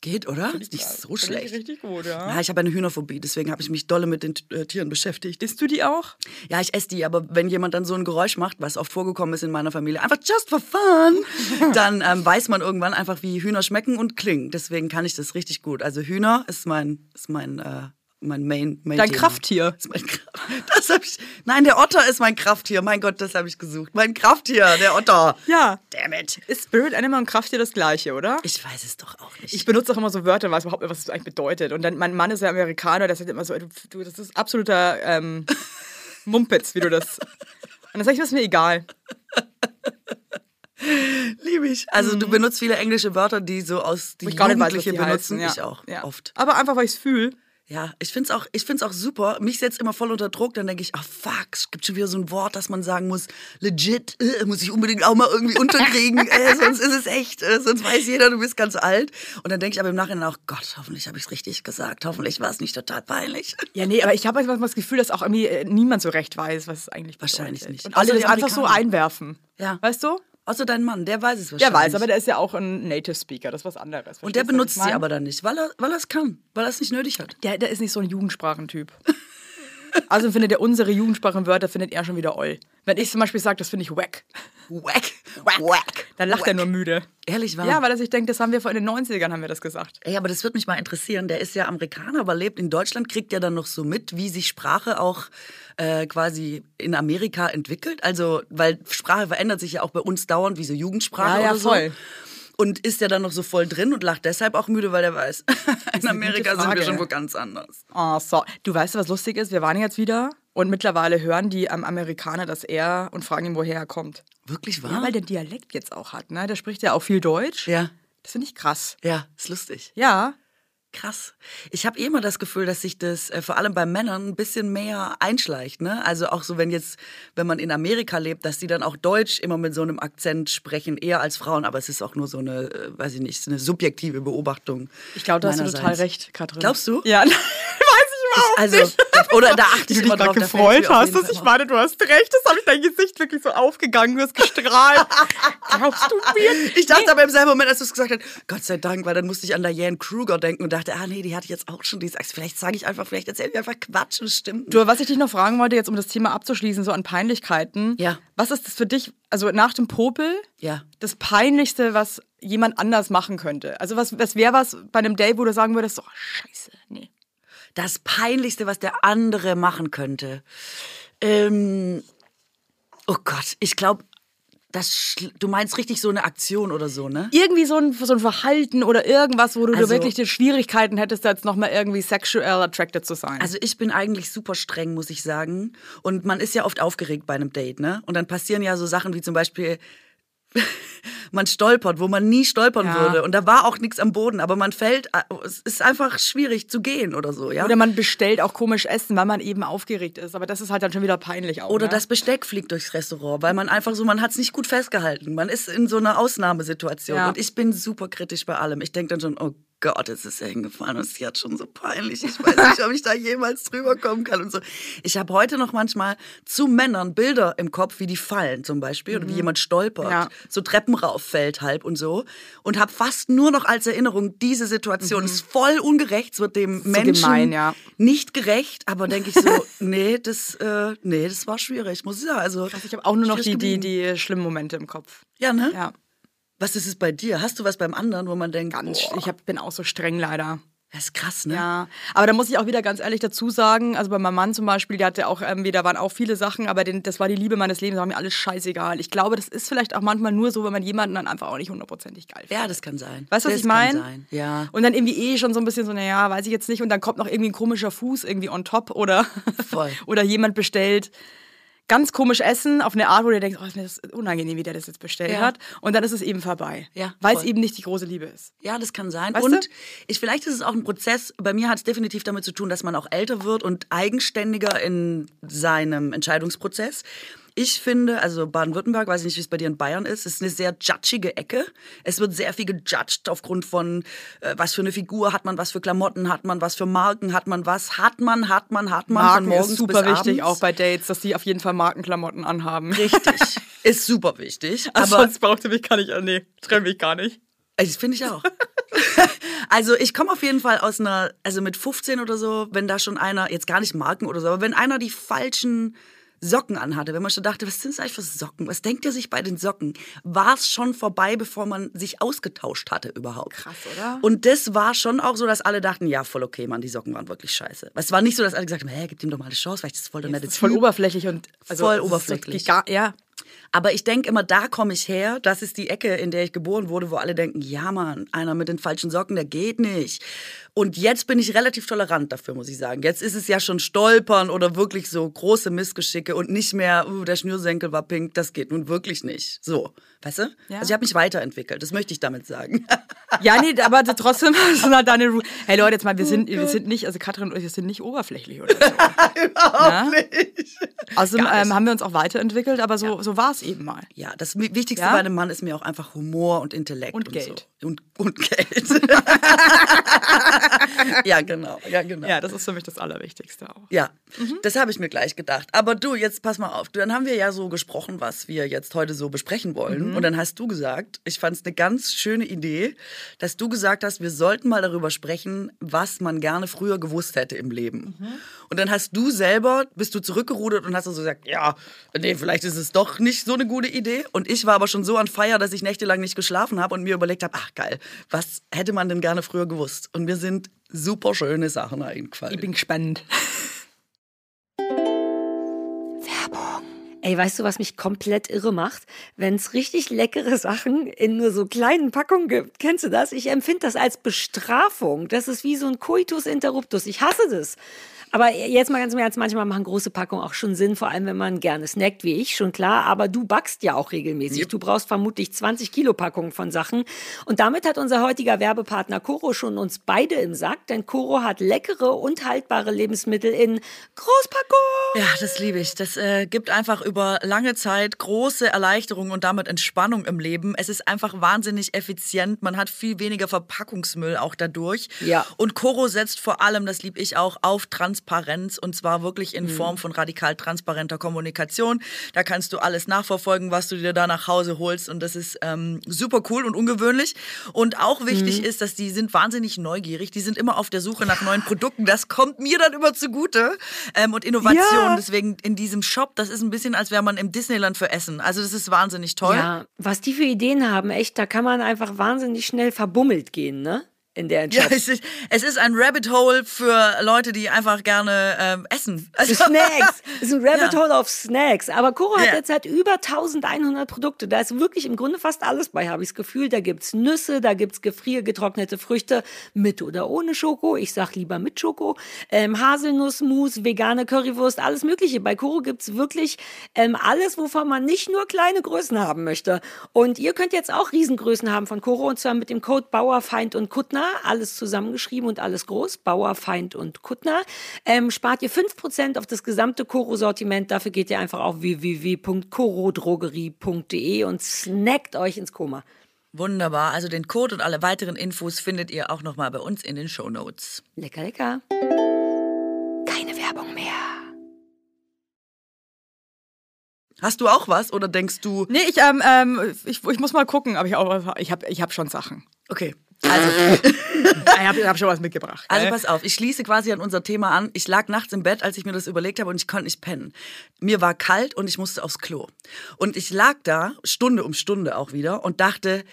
Geht, oder? Ist nicht so schlecht. richtig gut, ja. Ja, ich habe eine Hühnerphobie, deswegen habe ich mich dolle mit den äh, Tieren beschäftigt. Isst du die auch? Ja, ich esse die, aber wenn jemand dann so ein Geräusch macht, was oft vorgekommen ist in meiner Familie, einfach just for fun, dann ähm, weiß man irgendwann einfach, wie Hühner schmecken und klingen. Deswegen kann ich das richtig gut. Also Hühner ist mein, ist mein, äh, mein Main, Main Dein Thema. Krafttier. Ist mein Kraft- Das hab ich. Nein, der Otter ist mein Krafttier. Mein Gott, das habe ich gesucht. Mein Krafttier, der Otter. Ja. Damn it. Ist Spirit Animal und Krafttier das gleiche, oder? Ich weiß es doch auch nicht. Ich benutze auch immer so Wörter, weiß überhaupt nicht, was das eigentlich bedeutet. Und dann, mein Mann ist ja Amerikaner, der sagt immer so, du, das ist absoluter ähm, Mumpitz, wie du das. Und dann sage ich, das ist mir egal. liebe ich. Also du benutzt viele englische Wörter, die so aus die Mhm. weiß, Jugendliche die benutzen. heißen. Ja. Ich auch. Ja. Oft. Aber einfach, weil ich es fühle. Ja, ich find's auch, ich find's auch super. Mich setzt immer voll unter Druck. Dann denke ich, ah fuck, es gibt schon wieder so ein Wort, das man sagen muss. Legit, äh, muss ich unbedingt auch mal irgendwie unterkriegen. äh, sonst ist es echt, äh, sonst weiß jeder, du bist ganz alt. Und dann denke ich aber im Nachhinein auch, Gott, hoffentlich habe ich es richtig gesagt. Hoffentlich war es nicht total peinlich. Ja, nee, aber ich habe manchmal das Gefühl, dass auch irgendwie äh, niemand so recht weiß, was es eigentlich bedeutet. Wahrscheinlich nicht. Und alle Außer das einfach so einwerfen. Ja. Weißt du? Außer dein Mann, der weiß es Der wahrscheinlich. weiß, aber der ist ja auch ein Native Speaker, das ist was anderes. Und der benutzt sie aber dann nicht, weil er weil er es kann, weil er es nicht nötig hat. Der, der ist nicht so ein Jugendsprachentyp. Also findet er unsere Jugendsprachenwörter, findet er schon wieder oll. Wenn ich zum Beispiel sage, das finde ich wack, Wack, wack, dann lacht er nur müde. Ehrlich wahr? Ja, weil er sich denkt, das haben wir vor in den 90ern haben wir das gesagt. Ey, aber das würde mich mal interessieren. Der ist ja Amerikaner, aber lebt in Deutschland, kriegt ja dann noch so mit, wie sich Sprache auch äh, quasi in Amerika entwickelt. Also, weil Sprache verändert sich ja auch bei uns dauernd, wie so Jugendsprache Ja, ja, oder so. voll. Und ist ja dann noch so voll drin und lacht deshalb auch müde, weil er weiß, in Amerika sind wir schon wo ganz anders. Oh, so. Du weißt, was lustig ist? Wir waren jetzt wieder und mittlerweile hören die am Amerikaner das er und fragen ihn, woher er kommt. Wirklich wahr? Ja, weil der Dialekt jetzt auch hat, ne? Der spricht ja auch viel Deutsch. ja, Das finde ich krass. ja, ist lustig. Ja. Krass. Ich habe eh immer das Gefühl, dass sich das äh, vor allem bei Männern ein bisschen mehr einschleicht. Ne? Also auch so, wenn jetzt, wenn man in Amerika lebt, dass die dann auch Deutsch immer mit so einem Akzent sprechen, eher als Frauen. Aber es ist auch nur so eine, äh, weiß ich nicht, so eine subjektive Beobachtung. Ich glaube, da hast du total recht, Katrin. Glaubst du? Ja, weiß ich überhaupt Also, nicht. oder da achte Wie ich du dich gerade gefreut hast, dass ich meine, du hast recht. Das habe ich dein Gesicht wirklich so aufgegangen. Du hast gestrahlt. Glaubst du mir? Ich dachte aber im selben Moment, als du es gesagt hast, Gott sei Dank, weil dann musste ich an Diane Kruger denken und dachte, ah nee, die hatte ich jetzt auch schon. Die sagt, vielleicht sage ich einfach, vielleicht erzähle ich einfach Quatsch und stimmt. Du, was ich dich noch fragen wollte, jetzt um das Thema abzuschließen, so an Peinlichkeiten. Ja. Was ist das für dich, also nach dem Popel, Ja. das Peinlichste, was jemand anders machen könnte? Also was, was wäre was bei einem Date, wo du sagen würdest, oh, scheiße, nee. Das Peinlichste, was der andere machen könnte. Ähm, oh Gott, ich glaube, Das, du meinst richtig so eine Aktion oder so, ne? Irgendwie so ein, so ein Verhalten oder irgendwas, wo du Also- wirklich die Schwierigkeiten hättest, jetzt nochmal irgendwie sexual attracted zu sein. Also ich bin eigentlich super streng, muss ich sagen. Und man ist ja oft aufgeregt bei einem Date, ne? Und dann passieren ja so Sachen wie zum Beispiel, man stolpert, wo man nie stolpern Ja. würde. Und da war auch nichts am Boden, aber man fällt, äh, es ist einfach schwierig zu gehen oder so, ja? Oder man bestellt auch komisch Essen, weil man eben aufgeregt ist. Aber das ist halt dann schon wieder peinlich auch. Oder ne? das Besteck fliegt durchs Restaurant, weil man einfach so, man hat es nicht gut festgehalten. Man ist in so einer Ausnahmesituation. Ja. Und ich bin super kritisch bei allem. Ich denke dann schon, oh Gott, jetzt ist er hingefallen und es ist jetzt schon so peinlich. Ich weiß nicht, ob ich da jemals drüber kommen kann und so. Ich habe heute noch manchmal zu Männern Bilder im Kopf, wie die fallen zum Beispiel oder wie jemand stolpert, Mhm. Ja. so Treppen rauffällt halb und so. Und habe fast nur noch als Erinnerung diese Situation. Es ist voll ungerecht, es wird dem Mhm. so Menschen gemein, ja. nicht gerecht, aber denke ich so, nee, das, äh, nee, das war schwierig, muss ich sagen. Also, Ich habe auch nur noch die, die, die schlimmen Momente im Kopf. Ja, ne? Ja, Was ist es bei dir? Hast du was beim anderen, wo man denkt, ganz. boah, Ich hab, bin auch so streng leider. das ist krass, ne? Ja, aber da muss ich auch wieder ganz ehrlich dazu sagen, also bei meinem Mann zum Beispiel, der hatte auch irgendwie, da waren auch viele Sachen, aber den, das war die Liebe meines Lebens, da war mir alles scheißegal. Ich glaube, das ist vielleicht auch manchmal nur so, wenn man jemanden dann einfach auch nicht hundertprozentig geil findet. Ja, das kann sein. Weißt du, was ich mein? Kann sein. Ja. Und dann irgendwie eh schon so ein bisschen so, naja, weiß ich jetzt nicht. Und dann kommt noch irgendwie ein komischer Fuß irgendwie on top oder, Voll. oder jemand bestellt ganz komisch Essen auf eine Art, wo du denkst, oh, ist mir das unangenehm, wie der das jetzt bestellt Ja. hat. Und dann ist es eben vorbei. Ja, weil es eben nicht die große Liebe ist. Ja, das kann sein. Weißt und du? ich, vielleicht ist es auch ein Prozess. Bei mir hat es definitiv damit zu tun, dass man auch älter wird und eigenständiger in seinem Entscheidungsprozess. Ich finde, also Baden-Württemberg, weiß ich nicht, wie es bei dir in Bayern ist, ist eine sehr judgige Ecke. Es wird sehr viel gejudged aufgrund von, äh, was für eine Figur hat man, was für Klamotten hat man, was für Marken hat man, was hat man, hat man, hat man Marken von morgens ist super bis wichtig, abends. auch bei Dates, dass die auf jeden Fall Markenklamotten anhaben. Richtig, ist super wichtig. Aber aber sonst brauchte mich gar nicht, nee, trenne mich gar nicht. Also, Das finde ich auch. also ich komme auf jeden Fall aus einer, also mit 15 oder so, wenn da schon einer, jetzt gar nicht Marken oder so, aber wenn einer die falschen Socken anhatte, wenn man schon dachte, was sind das eigentlich für Socken? Was denkt er sich bei den Socken? War es schon vorbei, bevor man sich ausgetauscht hatte überhaupt? Krass, oder? Und das war schon auch so, dass alle dachten, ja, voll okay, Mann, die Socken waren wirklich scheiße. Es war nicht so, dass alle gesagt haben, hä, gib ihm doch mal eine Chance, vielleicht ist es voll der nette Das ist voll oberflächlich und also, Voll oberflächlich. ja. Aber ich denke immer, da komme ich her. Das ist die Ecke, in der ich geboren wurde, wo alle denken, ja Mann, einer mit den falschen Socken, der geht nicht. Und jetzt bin ich relativ tolerant dafür, muss ich sagen. Jetzt ist es ja schon Stolpern oder wirklich so große Missgeschicke und nicht mehr, uh, der Schnürsenkel war pink, das geht nun wirklich nicht. So, weißt du? Ja. Also ich habe mich weiterentwielt, das möchte ich damit sagen. Ja, nee, aber trotzdem sind halt deine Ru Hey Leute, jetzt mal, wir Oh sind, wir sind nicht, also Katrin und ich, wir sind nicht oberflächlich oder so. Überhaupt nicht. Gar nicht. ähm, haben wir uns auch weiterentwickelt, aber so, so war es eben mal. Ja, das Wichtigste Ja? bei einem Mann ist mir auch einfach Humor und Intellekt. Und und Geld. So. Und, und Geld. ja, genau. Ja, genau. Ja, das ist für mich das Allerwichtigste auch. Ja, das habe ich mir gleich gedacht. Aber du, jetzt pass mal auf. Dann haben wir ja so gesprochen, was wir jetzt heute so besprechen wollen. Und dann hast du gesagt, ich fand es eine ganz schöne Idee, dass du gesagt hast, wir sollten mal darüber sprechen, was man gerne früher gewusst hätte im Leben. Und dann hast du selber, bist du zurückgerudert und hast so gesagt, ja, nee, vielleicht ist es doch nicht so eine gute Idee. Und ich war aber schon so an Feier, dass ich nächtelang nicht geschlafen habe und mir überlegt habe, ach geil, was hätte man denn gerne früher gewusst? Und mir sind super schöne Sachen eingefallen. Ich bin gespannt. Ey, weißt du, was mich komplett irre macht? Wenn es richtig leckere Sachen in nur so kleinen Packungen gibt. Kennst du das? Ich empfinde das als Bestrafung. Das ist wie so ein Coitus interruptus. Ich hasse das. Aber jetzt mal ganz im Ernst, manchmal machen große Packungen auch schon Sinn, vor allem wenn man gerne snackt, wie ich, schon klar. Aber du backst ja auch regelmäßig. Du brauchst vermutlich 20 Kilo Packungen von Sachen. Und damit hat unser heutiger Werbepartner Coro schon uns beide im Sack, denn Coro hat leckere und haltbare Lebensmittel in Großpackung. Ja, das liebe ich. Das äh, gibt einfach über lange Zeit große Erleichterung und damit Entspannung im Leben. Es ist einfach wahnsinnig effizient. Man hat viel weniger Verpackungsmüll auch dadurch. Ja. Und Coro setzt vor allem, das liebe ich auch, auf Transparenz und zwar wirklich in Form von radikal transparenter Kommunikation. Da kannst du alles nachverfolgen, was du dir da nach Hause holst und das ist ähm, super cool und ungewöhnlich. Und auch wichtig ist, dass die sind wahnsinnig neugierig. Die sind immer auf der Suche nach neuen Produkten. Das kommt mir dann immer zugute ähm, und Innovation. Ja. Deswegen in diesem Shop, das ist ein bisschen, als wäre man im Disneyland für Essen. Also das ist wahnsinnig toll. Ja, was die für Ideen haben, echt, da kann man einfach wahnsinnig schnell verbummelt gehen, ne? In der Ja, Chat. es ist, es ist ein Rabbit Hole für Leute, die einfach gerne ähm, essen. Also, Snacks. Es ist ein Rabbit Ja. Hole auf Snacks. Aber Koro hat Ja. jetzt halt über 1100 Produkte. Da ist wirklich im Grunde fast alles bei, habe ich das Gefühl. Da gibt's Nüsse, da gibt's gefriergetrocknete Früchte mit oder ohne Schoko. Ich sag lieber mit Schoko. Ähm, Haselnussmus, vegane Currywurst, alles Mögliche. Bei Koro gibt's wirklich ähm, alles, wovon man nicht nur kleine Größen haben möchte. Und ihr könnt jetzt auch Riesengrößen haben von Koro und zwar mit dem Code Bauerfeind und Kuttner. Alles zusammengeschrieben und alles groß. Bauerfeind und Kuttner. Ähm, spart ihr 5% auf das gesamte Koro-Sortiment. Dafür geht ihr einfach auf www.korodrogerie.de und snackt euch ins Koma. Wunderbar. Also den Code und alle weiteren Infos findet ihr auch nochmal bei uns in den Show Notes. Lecker, lecker. Keine Werbung mehr. Hast du auch was oder denkst du, Nee, ich, ähm, ähm, ich, ich muss mal gucken, aber ich, auch, ich habe ich hab schon Sachen. okay, also, Ich habe hab schon was mitgebracht. also gell? pass auf, ich schließe quasi an unser Thema an. Ich lag nachts im Bett, als ich mir das überlegt habe und ich konnte nicht pennen. Mir war kalt und ich musste aufs Klo. Und ich lag da, Stunde um Stunde auch wieder und dachte,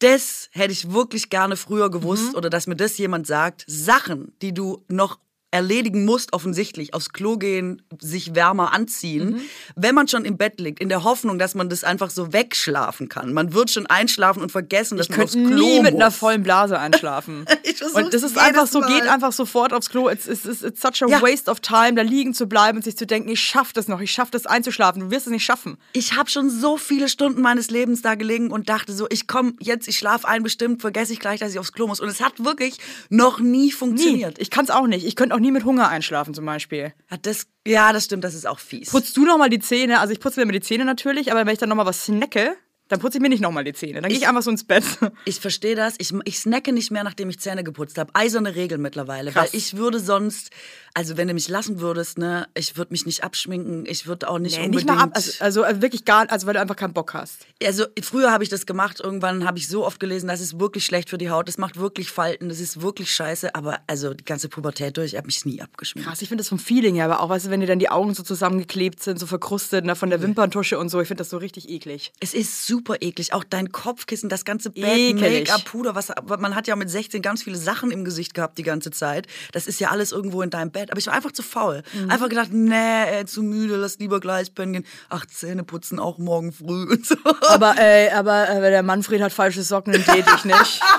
das hätte ich wirklich gerne früher gewusst oder dass mir das jemand sagt. Sachen, die du noch erledigen musst, offensichtlich, aufs Klo gehen, sich wärmer anziehen, wenn man schon im Bett liegt, in der Hoffnung, dass man das einfach so wegschlafen kann. Man wird schon einschlafen und vergessen, dass Ich man aufs könnte Klo nie mit muss. einer vollen Blase einschlafen. Ich und das ist einfach so, Mal. geht einfach sofort aufs Klo. It's, it's, it's, it's such a Ja. waste of time, da liegen zu bleiben und sich zu denken, ich schaff das noch, ich schaff das einzuschlafen. Du wirst es nicht schaffen. Ich habe schon so viele Stunden meines Lebens da gelegen und dachte so, ich komme jetzt, ich schlafe ein, bestimmt vergesse ich gleich, dass ich aufs Klo muss. Und es hat wirklich noch nie Nie. funktioniert. Ich kann es auch nicht. Ich könnte auch nie mit Hunger einschlafen zum Beispiel. Ja, das, ja, das stimmt, das ist auch fies. Putzt du noch mal die Zähne? Also ich putze mir immer die Zähne natürlich, aber wenn ich dann noch mal was snacke, dann putze ich mir nicht noch mal die Zähne. Dann gehe ich einfach so ins Bett. Ich verstehe das. Ich, ich snacke nicht mehr, nachdem ich Zähne geputzt habe. Eiserne Regel mittlerweile. Krass. Weil ich würde sonst, also wenn du mich lassen würdest, ne, ich würde mich nicht abschminken. Ich würde auch nicht Nee, unbedingt. nicht mal ab. Also, also äh, wirklich gar, also weil du einfach keinen Bock hast. Also früher habe ich das gemacht, irgendwann habe ich so oft gelesen, das ist wirklich schlecht für die Haut, das macht wirklich Falten, das ist wirklich scheiße, aber also die ganze Pubertät durch, ich habe mich nie abgeschminkt. Krass, ich finde das vom Feeling her, aber auch, weißt du, wenn dir dann die Augen so zusammengeklebt sind, so verkrustet, ne, von der Wimperntusche und so, ich finde das so richtig eklig. Es ist super eklig, auch dein Kopfkissen, das ganze Bett. Make-up, Puder, was man hat ja mit 16 ganz viele Sachen im Gesicht gehabt die ganze Zeit. Das ist ja alles irgendwo in deinem Bett, aber ich war einfach zu faul. Einfach gedacht, nee, ey, zu müde, lass lieber gleich pennen gehen. Ach, Zähne putzen auch morgen früh und so. Aber, ey, aber äh, der Manfred hat falsche Socken, den date ich nicht.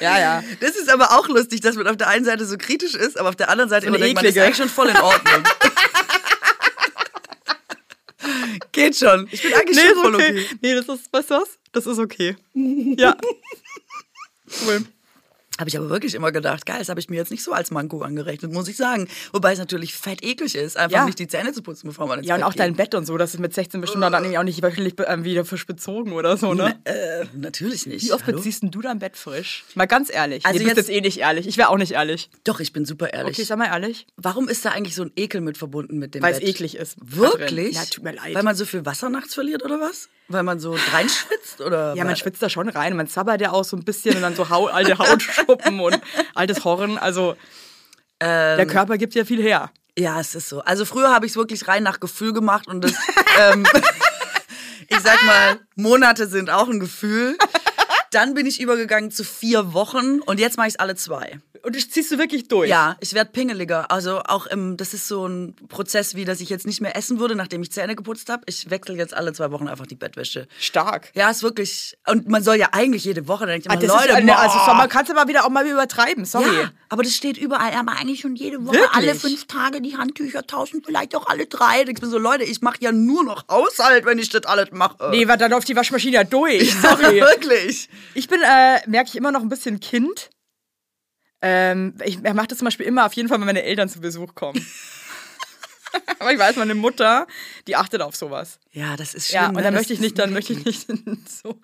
ja, ja. Das ist aber auch lustig, dass man auf der einen Seite so kritisch ist, aber auf der anderen Seite So immer denkt, man ist eigentlich schon voll in Ordnung. Geht schon. Ich bin eigentlich Nee, schon voll okay. okay. Nee, das ist, weißt du was? Das ist okay. Ja. Cool. Habe ich aber wirklich immer gedacht, geil, das habe ich mir jetzt nicht so als Manko angerechnet, muss ich sagen. Wobei es natürlich fett eklig ist, einfach Ja. nicht die Zähne zu putzen, bevor man ins Ja, und Bett auch dein geht. Bett und so, das ist mit 16 bestimmt dann irgendwie auch nicht wöchentlich ähm, wieder frisch bezogen oder so, ne? Äh, natürlich nicht. Wie oft Hallo? beziehst du dein Bett frisch? Mal ganz ehrlich. Also nee, du bist jetzt- jetzt eh nicht ehrlich. Ich wäre auch nicht ehrlich. Doch, ich bin super ehrlich. Okay, sag mal ehrlich. Warum ist da eigentlich so ein Ekel mit verbunden mit dem Weil es Bett? eklig ist. da drin. Wirklich? Ja, tut mir leid. Weil man so viel Wasser nachts verliert oder was? Weil man so reinschwitzt oder? ja, man weil- schwitzt da schon rein. Man zabbert ja auch so ein bisschen und dann so hau alte Hautschuppen und altes Horren. Also Ähm. der Körper gibt ja viel her. Ja, es ist so. Also früher habe ich es wirklich rein nach Gefühl gemacht und das, ähm, ich sag mal, Monate sind auch ein Gefühl. Dann bin ich übergegangen zu vier Wochen und jetzt mache ich es alle zwei. Und das ziehst du wirklich durch. Ja, ich werde pingeliger. Also auch im, das ist so ein Prozess, wie dass ich jetzt nicht mehr essen würde, nachdem ich Zähne geputzt habe. Ich wechsle jetzt alle zwei Wochen einfach die Bettwäsche. Stark. Ja, ist wirklich. Und man soll ja eigentlich jede Woche, dann denke ich Ah, immer, das Leute, eine- also man kann es aber wieder auch mal übertreiben. Sorry. Ja, aber das steht überall. Aber eigentlich schon jede Woche, Wirklich? alle fünf Tage die Handtücher tauschen, vielleicht auch alle drei. Ich bin so, Leute, ich mache ja nur noch Haushalt, wenn ich das alles mache. Nee, weil dann läuft die Waschmaschine ja durch. Sorry. Wirklich. Ich bin, äh, merke ich immer noch ein bisschen Kind. Ähm, ich mache das zum Beispiel immer auf jeden Fall, wenn meine Eltern zu Besuch kommen. Aber ich weiß, meine Mutter, die achtet auf sowas. Ja, das ist schlimm. Ja, und ne? dann möchte ich nicht, dann möchte ich nicht so,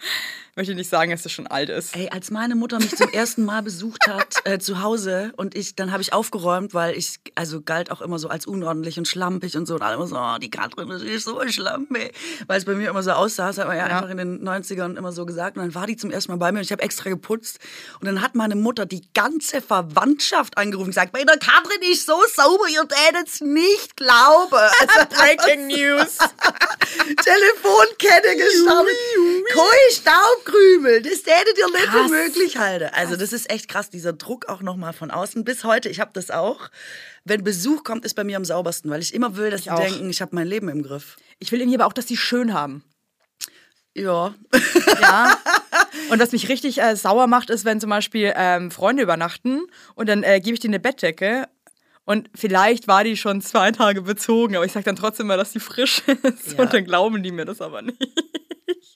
möchte ich nicht sagen, dass das schon alt ist. Ey, als meine Mutter mich zum ersten Mal besucht hat äh, zu Hause und ich, dann habe ich aufgeräumt, weil ich, also galt auch immer so als unordentlich und schlampig und so und alle immer so, oh, die Katrin, ist so schlampig. Weil es bei mir immer so aussah, das hat man ja, Ja. einfach in den 90ern immer so gesagt. Und dann war die zum ersten Mal bei mir und ich habe extra geputzt. Und dann hat meine Mutter die ganze Verwandtschaft angerufen und gesagt, bei der Katrin ist so sauber, ihr tätet nicht gleich Taube. Also, Breaking News. Telefonkette gestartet. Koi Staubkrümel, das hättet ihr nicht für möglich halten. Also das ist echt krass, dieser Druck auch nochmal von außen. Bis heute, ich habe das auch. Wenn Besuch kommt, ist bei mir am saubersten, weil ich immer will, dass Ich die auch. denken, ich habe mein Leben im Griff. Ich will irgendwie aber auch, dass die schön haben. Ja. Ja. Und was mich richtig äh, sauer macht, ist, wenn zum Beispiel ähm, Freunde übernachten und dann äh, gebe ich denen eine Bettdecke und vielleicht war die schon zwei Tage bezogen, aber ich sage dann trotzdem mal, dass die frisch ist Ja. und dann glauben die mir das aber nicht.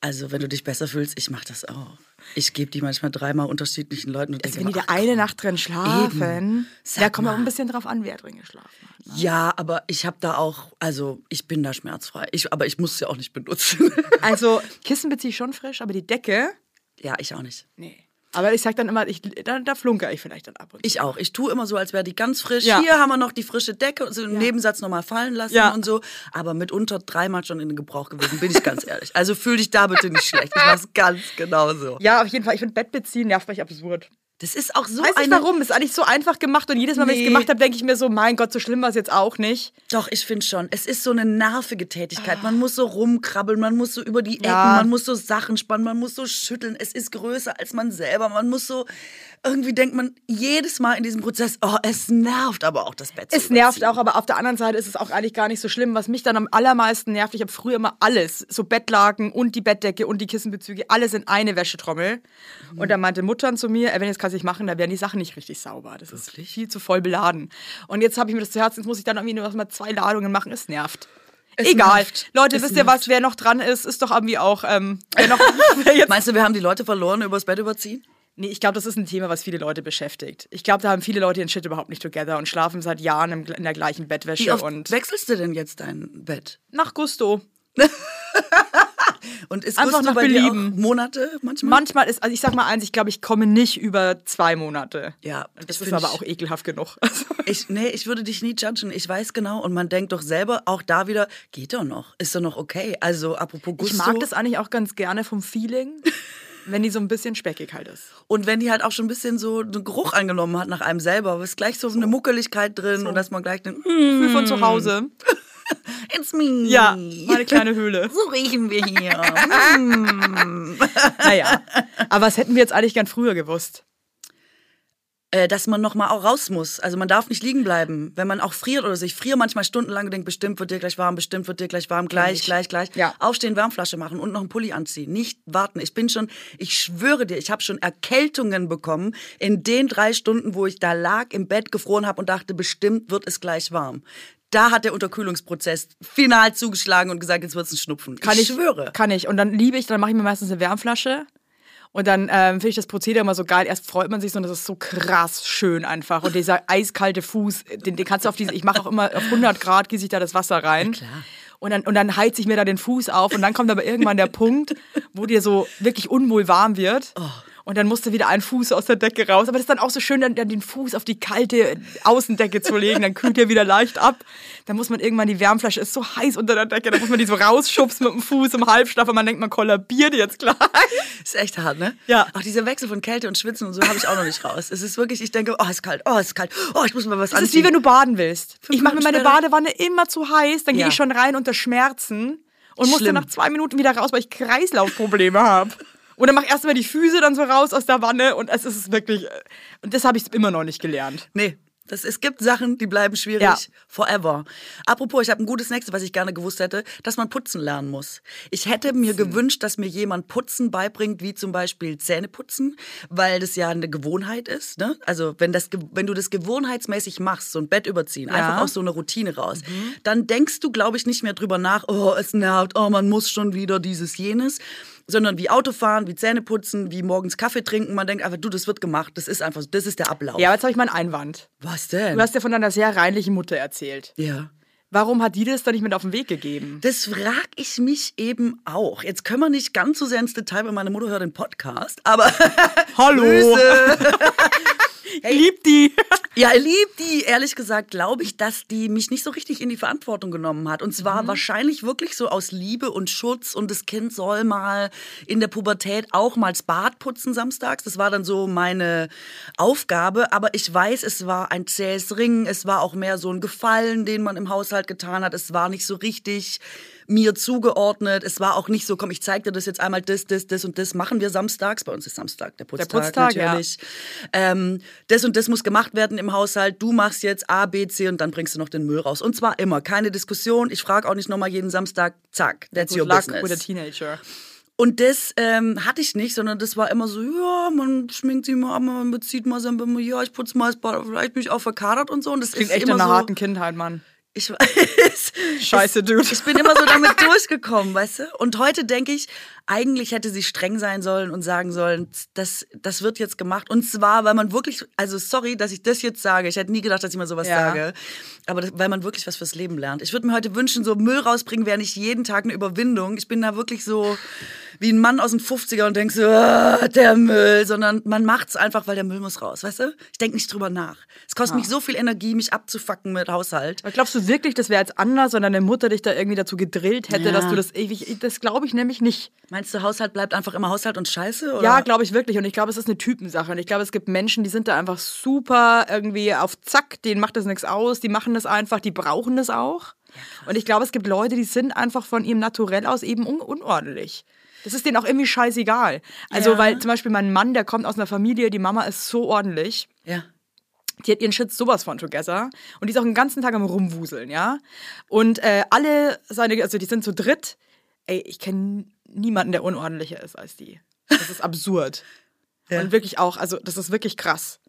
Also wenn du dich besser fühlst, ich mache das auch. Ich gebe die manchmal dreimal unterschiedlichen Leuten und denke Wenn die da eine. Nacht drin schlafen, da kommt auch ein bisschen drauf an, wer drin geschlafen hat. ne? Ja, aber ich habe da auch, also ich bin da schmerzfrei. Ich, aber ich muss sie auch nicht benutzen. Also Kissen beziehe ich schon frisch, aber die Decke, ja, ich auch nicht. nee. Aber ich sag dann immer, ich, da, da flunker ich vielleicht dann ab und zu. Ich auch. Ich tue immer so, als wäre die ganz frisch. Ja. Hier haben wir noch die frische Decke und so im Nebensatz nochmal fallen lassen Ja. und so. Aber mitunter dreimal schon in den Gebrauch gewesen, bin ich ganz ehrlich. Also fühl dich da bitte nicht schlecht. Ich mach's ganz genauso. Ja, auf jeden Fall. Ich finde Bett beziehen nervt mich absurd. Das ist auch so Weiß eine... warum, ist eigentlich so einfach gemacht und jedes Mal, wenn ich Nee. es gemacht habe, denke ich mir so, mein Gott, so schlimm war es jetzt auch nicht. Doch, ich finde schon. Es ist so eine nervige Tätigkeit. Man muss so rumkrabbeln, man muss so über die Ecken, Ja. man muss so Sachen spannen, man muss so schütteln. Es ist größer als man selber. Man muss so, irgendwie denkt man jedes Mal in diesem Prozess, oh, es nervt aber auch das Bett zu Es nervt auch, aber auf der anderen Seite ist es auch eigentlich gar nicht so schlimm. Was mich dann am allermeisten nervt, ich habe früher immer alles, so Bettlaken und die Bettdecke und die Kissenbezüge, alles in eine Wäschetrommel. Und da meinte Muttern zu mir, wenn jetzt kannst du nicht machen, da werden die Sachen nicht richtig sauber. Das ist viel zu voll beladen. Und jetzt habe ich mir das zu Herzen, jetzt muss ich dann irgendwie nur mal zwei Ladungen machen. Es nervt. Es Egal. nervt. Leute, Es wisst ihr nervt. was, wer noch dran ist, ist doch irgendwie auch, ähm, wer noch, wer jetzt Meinst du, wir haben die Leute verloren übers Bett überziehen? Nee, ich glaube, das ist ein Thema, was viele Leute beschäftigt. Ich glaube, da haben viele Leute ihren Shit überhaupt nicht together und schlafen seit Jahren im, in der gleichen Wie Bettwäsche oft und wechselst du denn jetzt dein Bett? nach Gusto. Und ist Einfach Gusto nach Belieben. Monate manchmal? Manchmal ist, also ich sag mal eins, ich glaube, ich komme nicht über zwei Monate. Ja, Das das ist aber auch ekelhaft genug. Ich, nee, ich würde dich nie judgen. Ich weiß genau. Und man denkt doch selber auch da wieder, geht doch noch. Ist doch noch okay. Also, apropos Gusto. ich mag das eigentlich auch ganz gerne vom Feeling, wenn die so ein bisschen speckig halt ist. Und wenn die halt auch schon ein bisschen so einen Geruch angenommen hat nach einem selber, ist gleich so, eine Muckeligkeit drin und dass man gleich denkt, mm, Gefühl von zu Hause. it's me. Ja, meine kleine Höhle. So riechen wir hier. Naja, aber was hätten wir jetzt eigentlich gern früher gewusst? Äh, dass man noch mal auch raus muss. Also man darf nicht liegen bleiben. Wenn man auch friert oder so. Ich friere manchmal stundenlang und denke, bestimmt wird dir gleich warm, bestimmt wird dir gleich warm, gleich, ich. gleich, gleich. Ja. Aufstehen, Wärmflasche machen und noch einen Pulli anziehen. Nicht warten. Ich bin schon, ich schwöre dir, ich habe schon Erkältungen bekommen in den drei Stunden, wo ich da lag, im Bett gefroren habe und dachte, bestimmt wird es gleich warm. Da hat der Unterkühlungsprozess final zugeschlagen und gesagt, jetzt wird es ein Schnupfen. Kann ich, schwöre. Kann ich. Und dann liebe ich, dann mache ich mir meistens eine Wärmflasche. Und dann ähm, finde ich das Prozedere immer so geil. Erst freut man sich so und das ist so krass schön einfach. Und dieser eiskalte Fuß, den, den kannst du auf diese, ich mache auch immer auf 100 Grad, gieße ich da das Wasser rein. klar. Und dann, und dann heiz ich mir da den Fuß auf und dann kommt aber irgendwann der Punkt, wo dir so wirklich unwohl warm wird. Und dann musst du wieder einen Fuß aus der Decke raus. Aber das ist dann auch so schön, dann, dann den Fuß auf die kalte Außendecke zu legen. Dann kühlt der wieder leicht ab. Dann muss man irgendwann die Wärmflasche, ist so heiß unter der Decke, dann muss man die so rausschubsen mit dem Fuß im Halbschlaf und man denkt, man kollabiert jetzt gleich. Ist echt hart, ne? Ja. Auch dieser Wechsel von Kälte und Schwitzen und so habe ich auch noch nicht raus. Es ist wirklich, ich denke, oh, es ist kalt, oh, es ist kalt, oh, ich muss mal was Das ist anziehen. wie wenn du baden willst. Fünf Ich mache mir meine Badewanne immer zu heiß, dann gehe Ja. ich schon rein unter Schmerzen und muss dann Schlimm. nach zwei Minuten wieder raus, weil ich Kreislaufprobleme habe. Und dann mach erst mal die Füße dann so raus aus der Wanne und es ist wirklich. Und das habe ich immer noch nicht gelernt. Nee. Das, es gibt Sachen, die bleiben schwierig. Ja. Forever. Apropos, ich habe ein gutes nächstes, was ich gerne gewusst hätte, dass man putzen lernen muss. Ich hätte mir gewünscht, dass mir jemand Putzen beibringt, wie zum Beispiel Zähneputzen, weil das ja eine Gewohnheit ist. Ne? Also wenn, das, wenn du das gewohnheitsmäßig machst, so ein Bett überziehen, einfach aus so einer Routine raus, dann denkst du, glaube ich, nicht mehr drüber nach, oh, es nervt, oh, man muss schon wieder dieses, jenes. Sondern wie Autofahren, wie Zähneputzen, wie morgens Kaffee trinken. Man denkt einfach, du, das wird gemacht. Das ist einfach, das ist der Ablauf. Ja, aber jetzt habe ich mal einen Einwand. Was denn? Du hast ja von deiner sehr reinlichen Mutter erzählt. ja. Warum hat die das dann nicht mit auf den Weg gegeben? Das frag ich mich eben auch. Jetzt können wir nicht ganz so sehr ins Detail, weil meine Mutter hört den Podcast, aber Hallo. Hey. Lieb die. Ja, lieb die. Ehrlich gesagt glaube ich, dass die mich nicht so richtig in die Verantwortung genommen hat. Und zwar mhm. wahrscheinlich wirklich so aus Liebe und Schutz. Und das Kind soll mal in der Pubertät auch mal das Bad putzen samstags. Das war dann so meine Aufgabe. Aber ich weiß, es war ein zähes Ringen. Es war auch mehr so ein Gefallen, den man im Haushalt getan hat. Es war nicht so richtig mir zugeordnet. Es war auch nicht so, komm, ich zeig dir das jetzt einmal, das, das, das und das machen wir samstags. Bei uns ist Samstag der Putztag, der Putztag natürlich. Ja. Ähm, das und das muss gemacht werden im Haushalt. Du machst jetzt A, B, C und dann bringst du noch den Müll raus. Und zwar immer, keine Diskussion. Ich frage auch nicht nochmal jeden Samstag, zack, that's Good your luck business. With a teenager. Und das ähm, hatte ich nicht, sondern das war immer so, ja, man schminkt sich mal, man bezieht mal sein ja, ich putze mal das Bad, vielleicht bin ich auch verkadert und so. Und das Klingt ist echt immer einer so, harten Kindheit, Mann. Ich weiß. Scheiße, Dude. Ich bin immer so damit durchgekommen, weißt du? Und heute denke ich, eigentlich hätte sie streng sein sollen und sagen sollen, das, das wird jetzt gemacht. Und zwar, weil man wirklich, also sorry, dass ich das jetzt sage. Ich hätte nie gedacht, dass ich mal sowas ja. sage. Aber das, weil man wirklich was fürs Leben lernt. Ich würde mir heute wünschen, so Müll rausbringen wäre nicht jeden Tag eine Überwindung. Ich bin da wirklich so wie ein Mann aus den 50er und denke so, oh, der Müll, sondern man macht es einfach, weil der Müll muss raus, weißt du? Ich denke nicht drüber nach. Es kostet ja. mich so viel Energie, mich abzufacken mit Haushalt. Aber glaubst du wirklich, das wäre jetzt anders, wenn deine Mutter dich da irgendwie dazu gedrillt hätte, ja. dass du das ewig, das glaube ich nämlich nicht. Meinst du, Haushalt bleibt einfach immer Haushalt und Scheiße? Oder? Ja, glaube ich wirklich. Und ich glaube, es ist eine Typensache. Und ich glaube, es gibt Menschen, die sind da einfach super irgendwie auf Zack, denen macht das nichts aus, die machen das einfach, die brauchen das auch. Ja, und ich glaube, es gibt Leute, die sind einfach von ihrem Naturell aus eben un unordentlich. Das ist denen auch irgendwie scheißegal. Also, ja. weil zum Beispiel mein Mann, der kommt aus einer Familie, die Mama ist so ordentlich. Ja. Die hat ihren Shit sowas von together. Und die ist auch den ganzen Tag am Rumwuseln, ja. Und äh, alle seine, also die sind zu dritt. Ey, ich kenne niemanden, der unordentlicher ist als die. Das ist absurd. ja. Und wirklich auch, also das ist wirklich krass.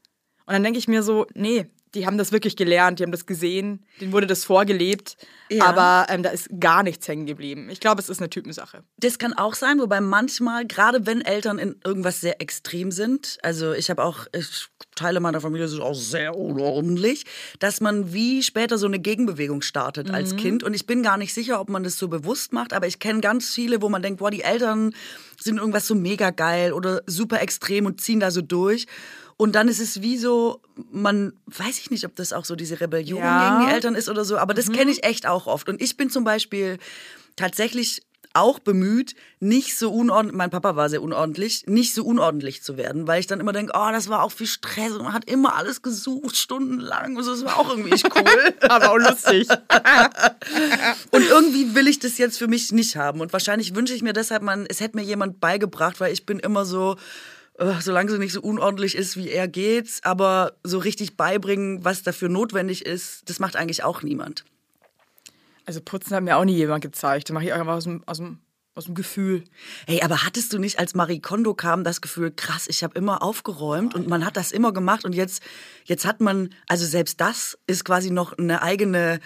Und dann denke ich mir so, nee, die haben das wirklich gelernt, die haben das gesehen, denen wurde das vorgelebt, ja. aber ähm, da ist gar nichts hängen geblieben. Ich glaube, es ist eine Typensache. Das kann auch sein, wobei manchmal, gerade wenn Eltern in irgendwas sehr extrem sind, also ich habe auch, ich, Teile meiner Familie sind auch sehr unordentlich, dass man wie später so eine Gegenbewegung startet mhm. als Kind. Und ich bin gar nicht sicher, ob man das so bewusst macht, aber ich kenne ganz viele, wo man denkt, boah, die Eltern sind irgendwas so mega geil oder super extrem und ziehen da so durch. Und dann ist es wie so, man weiß ich nicht, ob das auch so diese Rebellion ja. gegen die Eltern ist oder so, aber das mhm. kenne ich echt auch oft. Und ich bin zum Beispiel tatsächlich auch bemüht, nicht so unordentlich, mein Papa war sehr unordentlich, nicht so unordentlich zu werden, weil ich dann immer denke, oh, das war auch viel Stress und man hat immer alles gesucht, stundenlang und so, das war auch irgendwie nicht cool. Aber auch lustig. und irgendwie will ich das jetzt für mich nicht haben und wahrscheinlich wünsche ich mir deshalb, man, es hätte mir jemand beigebracht, weil ich bin immer so, solange sie nicht so unordentlich ist, wie er geht's, aber so richtig beibringen, was dafür notwendig ist, das macht eigentlich auch niemand. Also putzen hat mir auch nie jemand gezeigt. Das mache ich einfach aus dem, aus dem, aus dem Gefühl. Hey, aber hattest du nicht, als Marie Kondo kam, das Gefühl, krass, ich habe immer aufgeräumt und man hat das immer gemacht und jetzt, jetzt hat man, also selbst das ist quasi noch eine eigene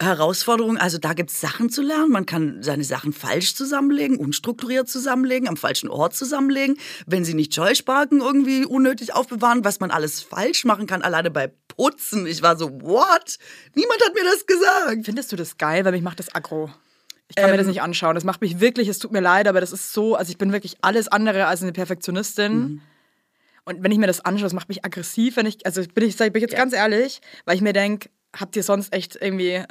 Herausforderung, also da gibt es Sachen zu lernen. Man kann seine Sachen falsch zusammenlegen, unstrukturiert zusammenlegen, am falschen Ort zusammenlegen. Wenn sie nicht Scheusparken irgendwie unnötig aufbewahren, was man alles falsch machen kann, alleine bei Putzen. Ich war so, what? Niemand hat mir das gesagt. Findest du das geil? Weil mich macht das aggro. Ich kann ähm, mir das ähm. nicht anschauen. Das macht mich wirklich, es tut mir leid, aber das ist so, also ich bin wirklich alles andere als eine Perfektionistin. Mhm. Und wenn ich mir das anschaue, das macht mich aggressiv, wenn ich, also bin ich, sag ich jetzt ja. ganz ehrlich, weil ich mir denke, habt ihr sonst echt irgendwie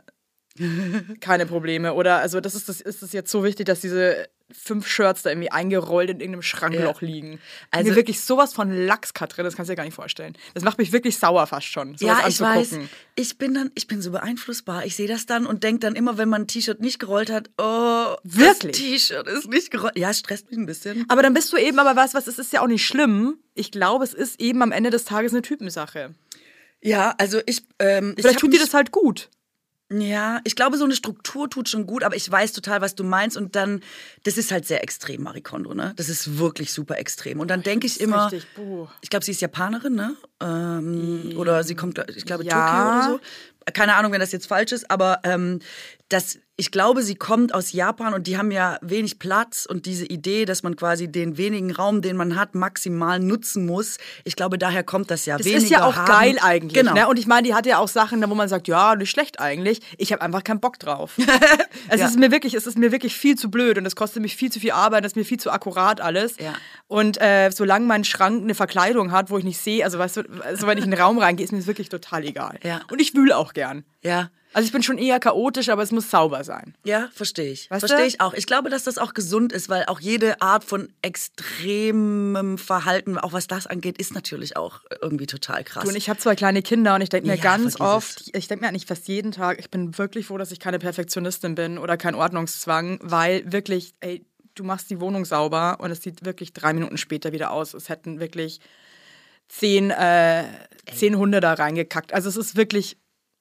keine Probleme. Oder also das ist das, ist das jetzt so wichtig, dass diese fünf Shirts da irgendwie eingerollt in irgendeinem Schrankloch ja. liegen. Also mir wirklich sowas von Lachskat drin, das kannst du dir gar nicht vorstellen. Das macht mich wirklich sauer fast schon. Ja, ich weiß. Ich bin dann, ich bin so beeinflussbar. Ich sehe das dann und denke dann immer, wenn man ein T-Shirt nicht gerollt hat, oh, wirklich? das T-Shirt ist nicht gerollt. Ja, es stresst mich ein bisschen. Aber dann bist du eben, aber was, was, es ist ja auch nicht schlimm. Ich glaube, es ist eben am Ende des Tages eine Typensache. Ja, also ich. Ähm, Vielleicht ich tut dir das halt gut. Ja, ich glaube, so eine Struktur tut schon gut, aber ich weiß total, was du meinst. Und dann, das ist halt sehr extrem, Marie Kondo, ne? Das ist wirklich super extrem. Und dann denke ich immer, richtig, ich glaube, sie ist Japanerin, ne? Ähm, oder sie kommt, ich glaube, ja. Tokio oder so. Keine Ahnung, wenn das jetzt falsch ist, aber ähm, dass ich glaube, sie kommt aus Japan und die haben ja wenig Platz und diese Idee, dass man quasi den wenigen Raum, den man hat, maximal nutzen muss. Ich glaube, daher kommt das ja. Das Weniger ist ja auch haben. geil eigentlich. Genau. Ne? Und ich meine, die hat ja auch Sachen, wo man sagt, ja, nicht schlecht eigentlich. Ich habe einfach keinen Bock drauf. es, Ja. ist mir wirklich, es ist mir wirklich viel zu blöd und es kostet mich viel zu viel Arbeit, es ist mir viel zu akkurat alles. Ja. Und äh, solange mein Schrank eine Verkleidung hat, wo ich nicht sehe, also weißt du, also wenn ich in den Raum reingehe, ist mir das wirklich total egal. Ja. Und ich wühle auch gern. Ja. Also ich bin schon eher chaotisch, aber es muss sauber sein. Ja, verstehe ich. Weißt Verstehe ich auch. Ich glaube, dass das auch gesund ist, weil auch jede Art von extremem Verhalten, auch was das angeht, ist natürlich auch irgendwie total krass. Du und ich habe zwei kleine Kinder und ich denke mir Ja, ganz oft, ich denke mir eigentlich fast jeden Tag, ich bin wirklich froh, dass ich keine Perfektionistin bin oder kein Ordnungszwang, weil wirklich, ey, du machst die Wohnung sauber und es sieht wirklich drei Minuten später wieder aus. Es hätten wirklich zehn, äh, zehn Hunde da reingekackt. Also es ist wirklich,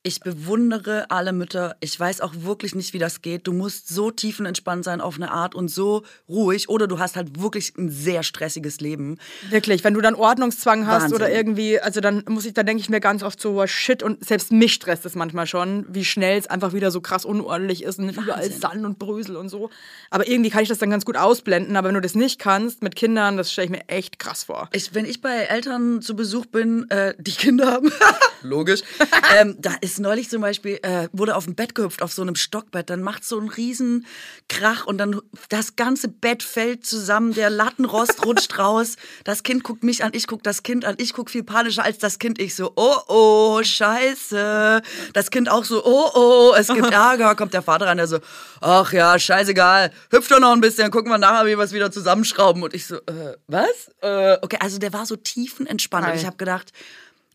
Ich bewundere alle Mütter. Ich weiß auch wirklich nicht, wie das geht. Du musst so tiefenentspannt sein auf eine Art und so ruhig. Oder du hast halt wirklich ein sehr stressiges Leben. wirklich, wenn du dann Ordnungszwang hast Wahnsinn. oder irgendwie, also dann muss ich, dann denke ich mir ganz oft so, oh, shit, und selbst mich stresst es manchmal schon, wie schnell es einfach wieder so krass unordentlich ist und überall Sand und Brösel und so. Aber irgendwie kann ich das dann ganz gut ausblenden. Aber wenn du das nicht kannst mit Kindern, das stelle ich mir echt krass vor. Ich, wenn ich bei Eltern zu Besuch bin, äh, die Kinder haben, logisch, ähm, da ist neulich zum Beispiel, äh, wurde auf dem Bett gehüpft, auf so einem Stockbett, dann macht so einen riesen Krach und dann das ganze Bett fällt zusammen, der Lattenrost rutscht raus, das Kind guckt mich an, ich guck das Kind an, ich guck viel panischer als das Kind, ich so, oh oh, scheiße, das Kind auch so, oh oh, es gibt Ärger, kommt der Vater an, der so, ach ja, scheißegal, hüpft doch noch ein bisschen, gucken wir nachher, wie wir es wieder zusammenschrauben. Und ich so, äh, was? Äh, okay, also der war so tiefenentspannt. Und Geil. ich habe gedacht,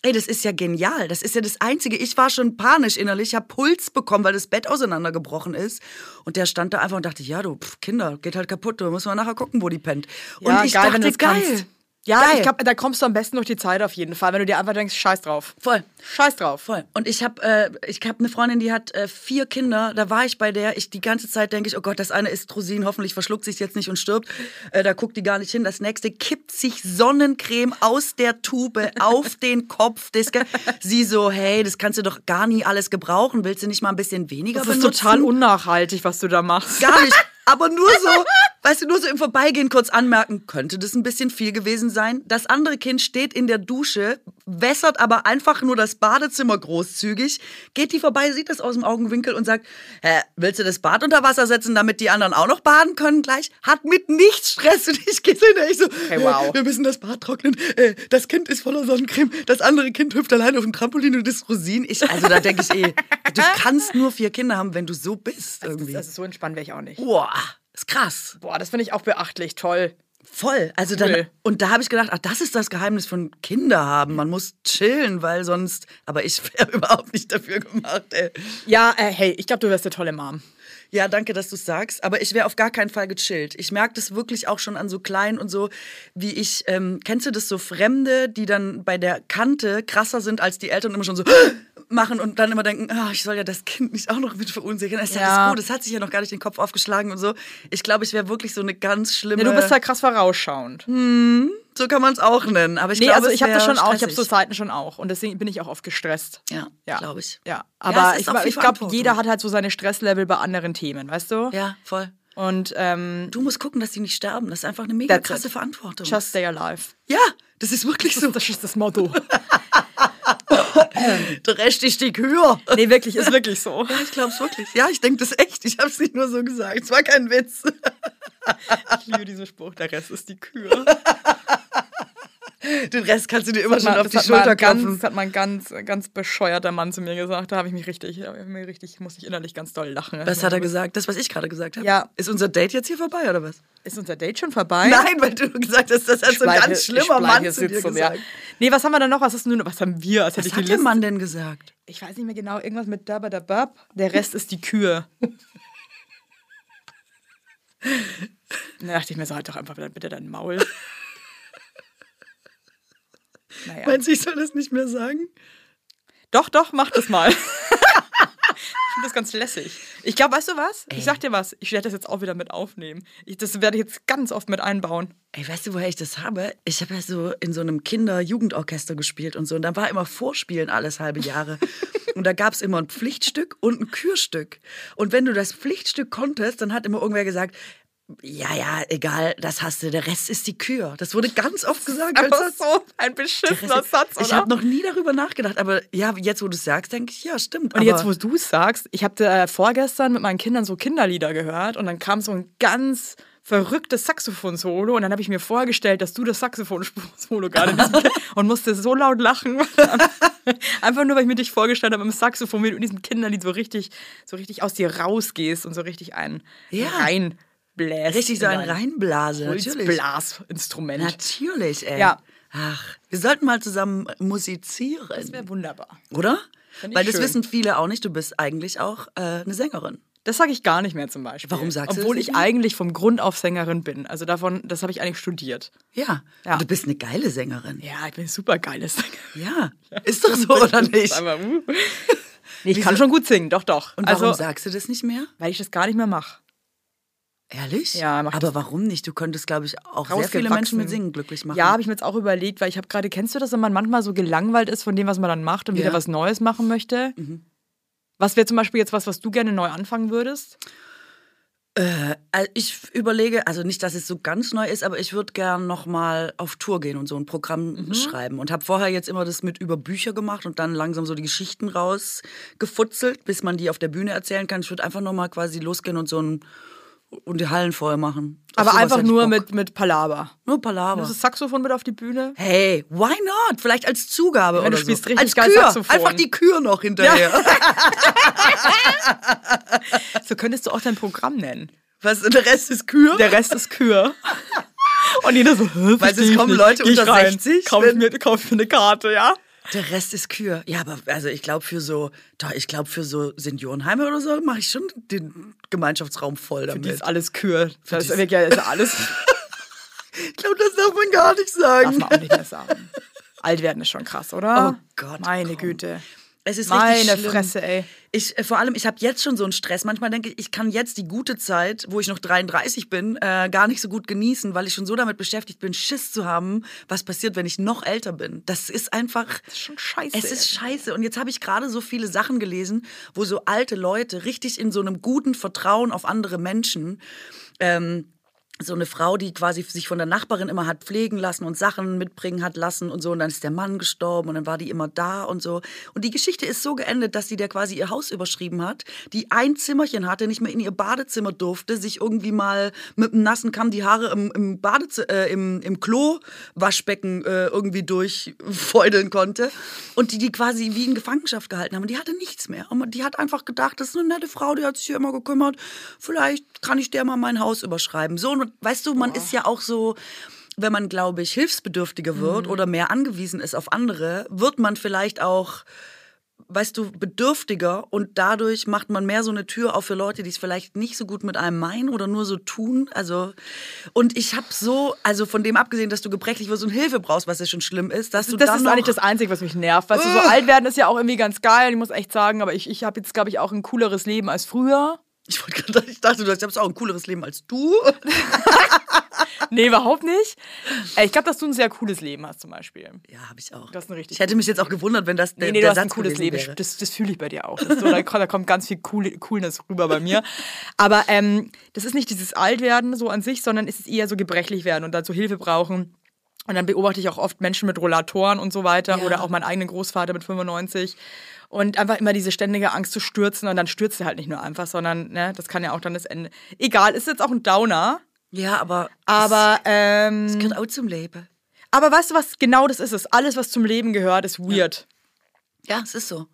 Ey, das ist ja genial. Das ist ja das Einzige. Ich war schon panisch innerlich, habe Puls bekommen, weil das Bett auseinandergebrochen ist. Und der stand da einfach und dachte, ja, du, pf, Kinder, geht halt kaputt. Da müssen wir nachher gucken, wo die pennt. Und Ja, ich geil, dachte, geil. kannst. Ja, Geil. ich glaube, da kommst du am besten durch die Zeit auf jeden Fall, wenn du dir einfach denkst, scheiß drauf. Voll. Scheiß drauf. Voll. Und ich habe äh, ich hab eine Freundin, die hat äh, vier Kinder. Da war ich bei der. Ich die ganze Zeit denke ich, oh Gott, das eine ist Rosin. Hoffentlich verschluckt sich jetzt nicht und stirbt. Äh, da guckt die gar nicht hin. Das nächste kippt sich Sonnencreme aus der Tube auf den Kopf. Das, ge- sie so, hey, das kannst du doch gar nie alles gebrauchen. Willst du nicht mal ein bisschen weniger Das ist benutzen? total unnachhaltig, was du da machst. Gar nicht. Aber nur so, weißt du, nur so im Vorbeigehen kurz anmerken, könnte das ein bisschen viel gewesen sein. Das andere Kind steht in der Dusche, wässert aber einfach nur das Badezimmer großzügig, geht die vorbei, sieht das aus dem Augenwinkel und sagt, Hä, willst du das Bad unter Wasser setzen, damit die anderen auch noch baden können gleich? Hat mit nichts Stress und ich gehe ich so, Hey, wow. wir müssen das Bad trocknen, äh, das Kind ist voller Sonnencreme, das andere Kind hüpft alleine auf dem Trampolin und ist Rosin. Ich, also da denke ich eh, du kannst nur vier Kinder haben, wenn du so bist irgendwie. Also so entspannt wäre ich auch nicht. Boah, ist krass. Boah, das finde ich auch beachtlich, toll. Voll. Also dann, Cool. und da habe ich gedacht, ach, das ist das Geheimnis von Kinder haben. Man muss chillen, weil sonst. Aber ich wäre überhaupt nicht dafür gemacht, ey. Ja, äh, hey, ich glaube, du wärst eine tolle Mom. Ja, danke, dass du sagst. Aber ich wäre auf gar keinen Fall gechillt. Ich merke das wirklich auch schon an so klein und so, wie ich. Ähm, kennst du das so Fremde, die dann bei der Kante krasser sind als die Eltern immer schon so machen und dann immer denken, ah, ich soll ja das Kind nicht auch noch mit verunsichern. Ist ja Ja. alles gut, es hat sich ja noch gar nicht den Kopf aufgeschlagen und so. Ich glaube, ich wäre wirklich so eine ganz schlimme. Nee, du bist halt krass vorausschauend. So kann man es auch nennen. Aber ich nee, glaube, also ich habe das schon auch, ich habe stressig. so Zeiten schon auch. Und deswegen bin ich auch oft gestresst. Ja, Ja. glaube ich. Ja, Ja, aber ist ich, ich glaube, jeder hat halt so seine Stresslevel bei anderen Themen, weißt du? Ja, voll. Und ähm, Du musst gucken, dass die nicht sterben. Das ist einfach eine mega krasse it. Verantwortung. just stay alive. ja, das ist wirklich Das so. ist, das ist das Motto. Der Rest ist die Kühe. nee, wirklich, ist wirklich so. Ja, ich glaube es wirklich. Ja, ich denke das echt. Ich habe es nicht nur so gesagt. Es war kein Witz. Ich liebe diesen Spruch, der Rest ist die Kühe. Den Rest kannst du dir immer schon hat auf die Schulter klopfen. Das hat mal ein ganz, ganz bescheuerter Mann zu mir gesagt. Da habe ich mich richtig, hab ich richtig, musste ich innerlich ganz doll lachen. Was hat er gesagt? Das, was ich gerade gesagt habe? Ja. Ist unser Date jetzt hier vorbei oder was? Ist unser Date schon vorbei? Nein, weil du gesagt hast, das hat so ein ganz schlimmer Mann zu dir sitzen, ja. gesagt. Nee, was haben wir denn noch? Was du nur, was haben wir? Was ich hat der. Mann denn gesagt? Ich weiß nicht mehr genau, irgendwas mit Dabba da Bab. Der Rest ist die Kühe. Da dachte ich mir so, halt doch einfach wieder bitte dein Maul. Naja. Meinst du, ich soll das nicht mehr sagen? Doch, doch, mach das mal. finde das ganz lässig. Ich glaube, weißt du was? Ich sag dir was. Ich werde das jetzt auch wieder mit aufnehmen. Ich, das werde ich jetzt ganz oft mit einbauen. Ey, weißt du, woher ich das habe? Ich habe ja so in so einem Kinder-Jugendorchester gespielt und so. Und da war immer Vorspielen alles halbe Jahre. und da gab es immer ein Pflichtstück und ein Kürstück. Und wenn du das Pflichtstück konntest, dann hat immer irgendwer gesagt, ja, ja, egal, das hast du, der Rest ist die Kür. Das wurde ganz oft gesagt. als Aber Satz. so ein beschissener ist- Satz, oder? Ich habe noch nie darüber nachgedacht, aber ja, jetzt wo du es sagst, denke ich, ja, stimmt. Und jetzt, wo du es sagst, ich habe äh, vorgestern mit meinen Kindern so Kinderlieder gehört und dann kam so ein ganz verrücktes Saxophon-Solo und dann habe ich mir vorgestellt, dass du das Saxophon-Solo gerade bist und musste so laut lachen. Einfach nur, weil ich mir dich vorgestellt habe im Saxophon, wie du in diesem Kinderlied so richtig, so richtig aus dir rausgehst und so richtig einen Ja. Reinbläst. richtig so in ein Reinblase. Natürlich. Holzblasinstrument. Natürlich, ey. Ja. Ach, wir sollten mal zusammen musizieren. Das wäre wunderbar. Oder? Weil das schön. wissen viele auch nicht. Du bist eigentlich auch äh, eine Sängerin. Das sage ich gar nicht mehr zum Beispiel. Warum sagst du Obwohl ich nicht eigentlich vom Grund auf Sängerin bin. Also davon, das habe ich eigentlich studiert. Ja. Ja. Und du bist eine geile Sängerin. Ja, ich bin super geiles Sängerin. Ja. Ist doch so, oder nicht? Aber, uh. nee, ich kann schon gut singen, doch, doch. Und warum also, sagst du das nicht mehr? weil ich das gar nicht mehr mache. Ehrlich? Ja, mach Aber warum nicht? Du könntest, glaube ich, auch sehr viele Menschen mit Singen glücklich machen. Ja, habe ich mir jetzt auch überlegt, weil ich habe gerade, kennst du das, wenn man manchmal so gelangweilt ist von dem, was man dann macht und wieder Ja. Mhm. was Neues machen möchte? Was wäre zum Beispiel jetzt was, was du gerne neu anfangen würdest? Also ich überlege, also nicht, dass es so ganz neu ist, aber ich würde gern noch mal auf Tour gehen und so ein Programm Mhm. schreiben und habe vorher jetzt immer das mit über Bücher gemacht und dann langsam so die Geschichten rausgefutzelt, bis man die auf der Bühne erzählen kann. Ich würde einfach noch mal quasi losgehen und so ein und die Hallen voll machen. Aber einfach nur Bock. mit, mit Palaver. nur Palaver. Das Saxophon mit auf die Bühne. Hey, why not? Vielleicht als Zugabe Wenn oder du spielst so. richtig als geil Kür. Saxophon. Einfach die Kür noch hinterher. So könntest du auch dein Programm nennen. Was, der Rest ist Kür? Der Rest ist Kür. Und jeder so, Weil es kommen. Leute unter rein, 60, Kauf mir, kauf mir eine Karte, ja? Der Rest ist Kür. Ja, aber also ich glaube für so, doch, ich glaube für so Seniorenheime oder so mache ich schon den Gemeinschaftsraum voll Für damit. die ist alles Kür. Das die ist, ja, ist alles, ich glaube, das darf man gar nicht darf sagen. man auch nicht mehr sagen. Alt werden ist schon krass, oder? Oh Gott, Meine komm. Güte. Es ist Meine richtig schlimm. Fresse, ey. Ich, äh, vor allem, ich habe jetzt schon so einen Stress. Manchmal denke ich, ich kann jetzt die gute Zeit, wo ich noch 33 bin, äh, gar nicht so gut genießen, weil ich schon so damit beschäftigt bin, Schiss zu haben, was passiert, wenn ich noch älter bin. Das ist einfach. Das ist schon scheiße. Es ist scheiße. Und jetzt habe ich gerade so viele Sachen gelesen, wo so alte Leute richtig in so einem guten Vertrauen auf andere Menschen. Ähm, so eine Frau, die quasi sich von der Nachbarin immer hat pflegen lassen und Sachen mitbringen hat lassen und so. Und dann ist der Mann gestorben und dann war die immer da und so. Und die Geschichte ist so geendet, dass sie der quasi ihr Haus überschrieben hat, die ein Zimmerchen hatte, nicht mehr in ihr Badezimmer durfte, sich irgendwie mal mit einem nassen Kamm die Haare im, im, Badezi äh, im, im Klo-Waschbecken äh, irgendwie durchfeudeln konnte. Und die die quasi wie in Gefangenschaft gehalten haben. Und die hatte nichts mehr. Und die hat einfach gedacht, das ist eine nette Frau, die hat sich hier immer gekümmert. Vielleicht kann ich der mal mein Haus überschreiben. So, und weißt du, man ist ja auch so wenn man, glaube ich, hilfsbedürftiger wird oder mehr angewiesen ist auf andere, wird man vielleicht auch, weißt du, bedürftiger und dadurch macht man mehr so eine Tür auf für Leute, die es vielleicht nicht so gut mit einem meinen oder nur so tun. Also, und ich habe so, also von dem abgesehen, dass du gebrechlich wirst und Hilfe brauchst, was ja schon schlimm ist, dass du Das dann ist eigentlich das Einzige, was mich nervt. Weißt du, so alt werden ist ja auch irgendwie ganz geil. Ich muss echt sagen, aber ich, ich habe jetzt, glaube ich, auch ein cooleres Leben als früher. Ich, wollte gerade- ich dachte, du hast auch ein cooleres Leben als du. Nee, überhaupt nicht. Ey, Ich glaube, dass du ein sehr cooles Leben hast zum Beispiel. Ja, habe ich auch. Das ist ein richtig ich hätte mich jetzt auch gewundert, wenn das der, Nee, nee, der du hast ein Satz cooles Leben. wäre. Das, das fühle ich bei dir auch. So, da, kommt- da kommt ganz viel cool, Coolness rüber bei mir. Aber ähm, das ist nicht dieses Altwerden so an sich, sondern es ist eher so gebrechlich werden und so Hilfe brauchen. Und dann beobachte ich auch oft Menschen mit Rollatoren und so weiter Ja. oder auch meinen eigenen Großvater mit 95. Und einfach immer diese ständige Angst zu stürzen und dann stürzt er halt nicht nur einfach, sondern ne, das kann ja auch dann das Ende. Egal, ist jetzt auch ein Downer, Ja, aber aber ähm, es gehört auch zum Leben. aber weißt du was? Genau das ist es. Alles, was zum Leben gehört, ist weird. Ja, es ist so.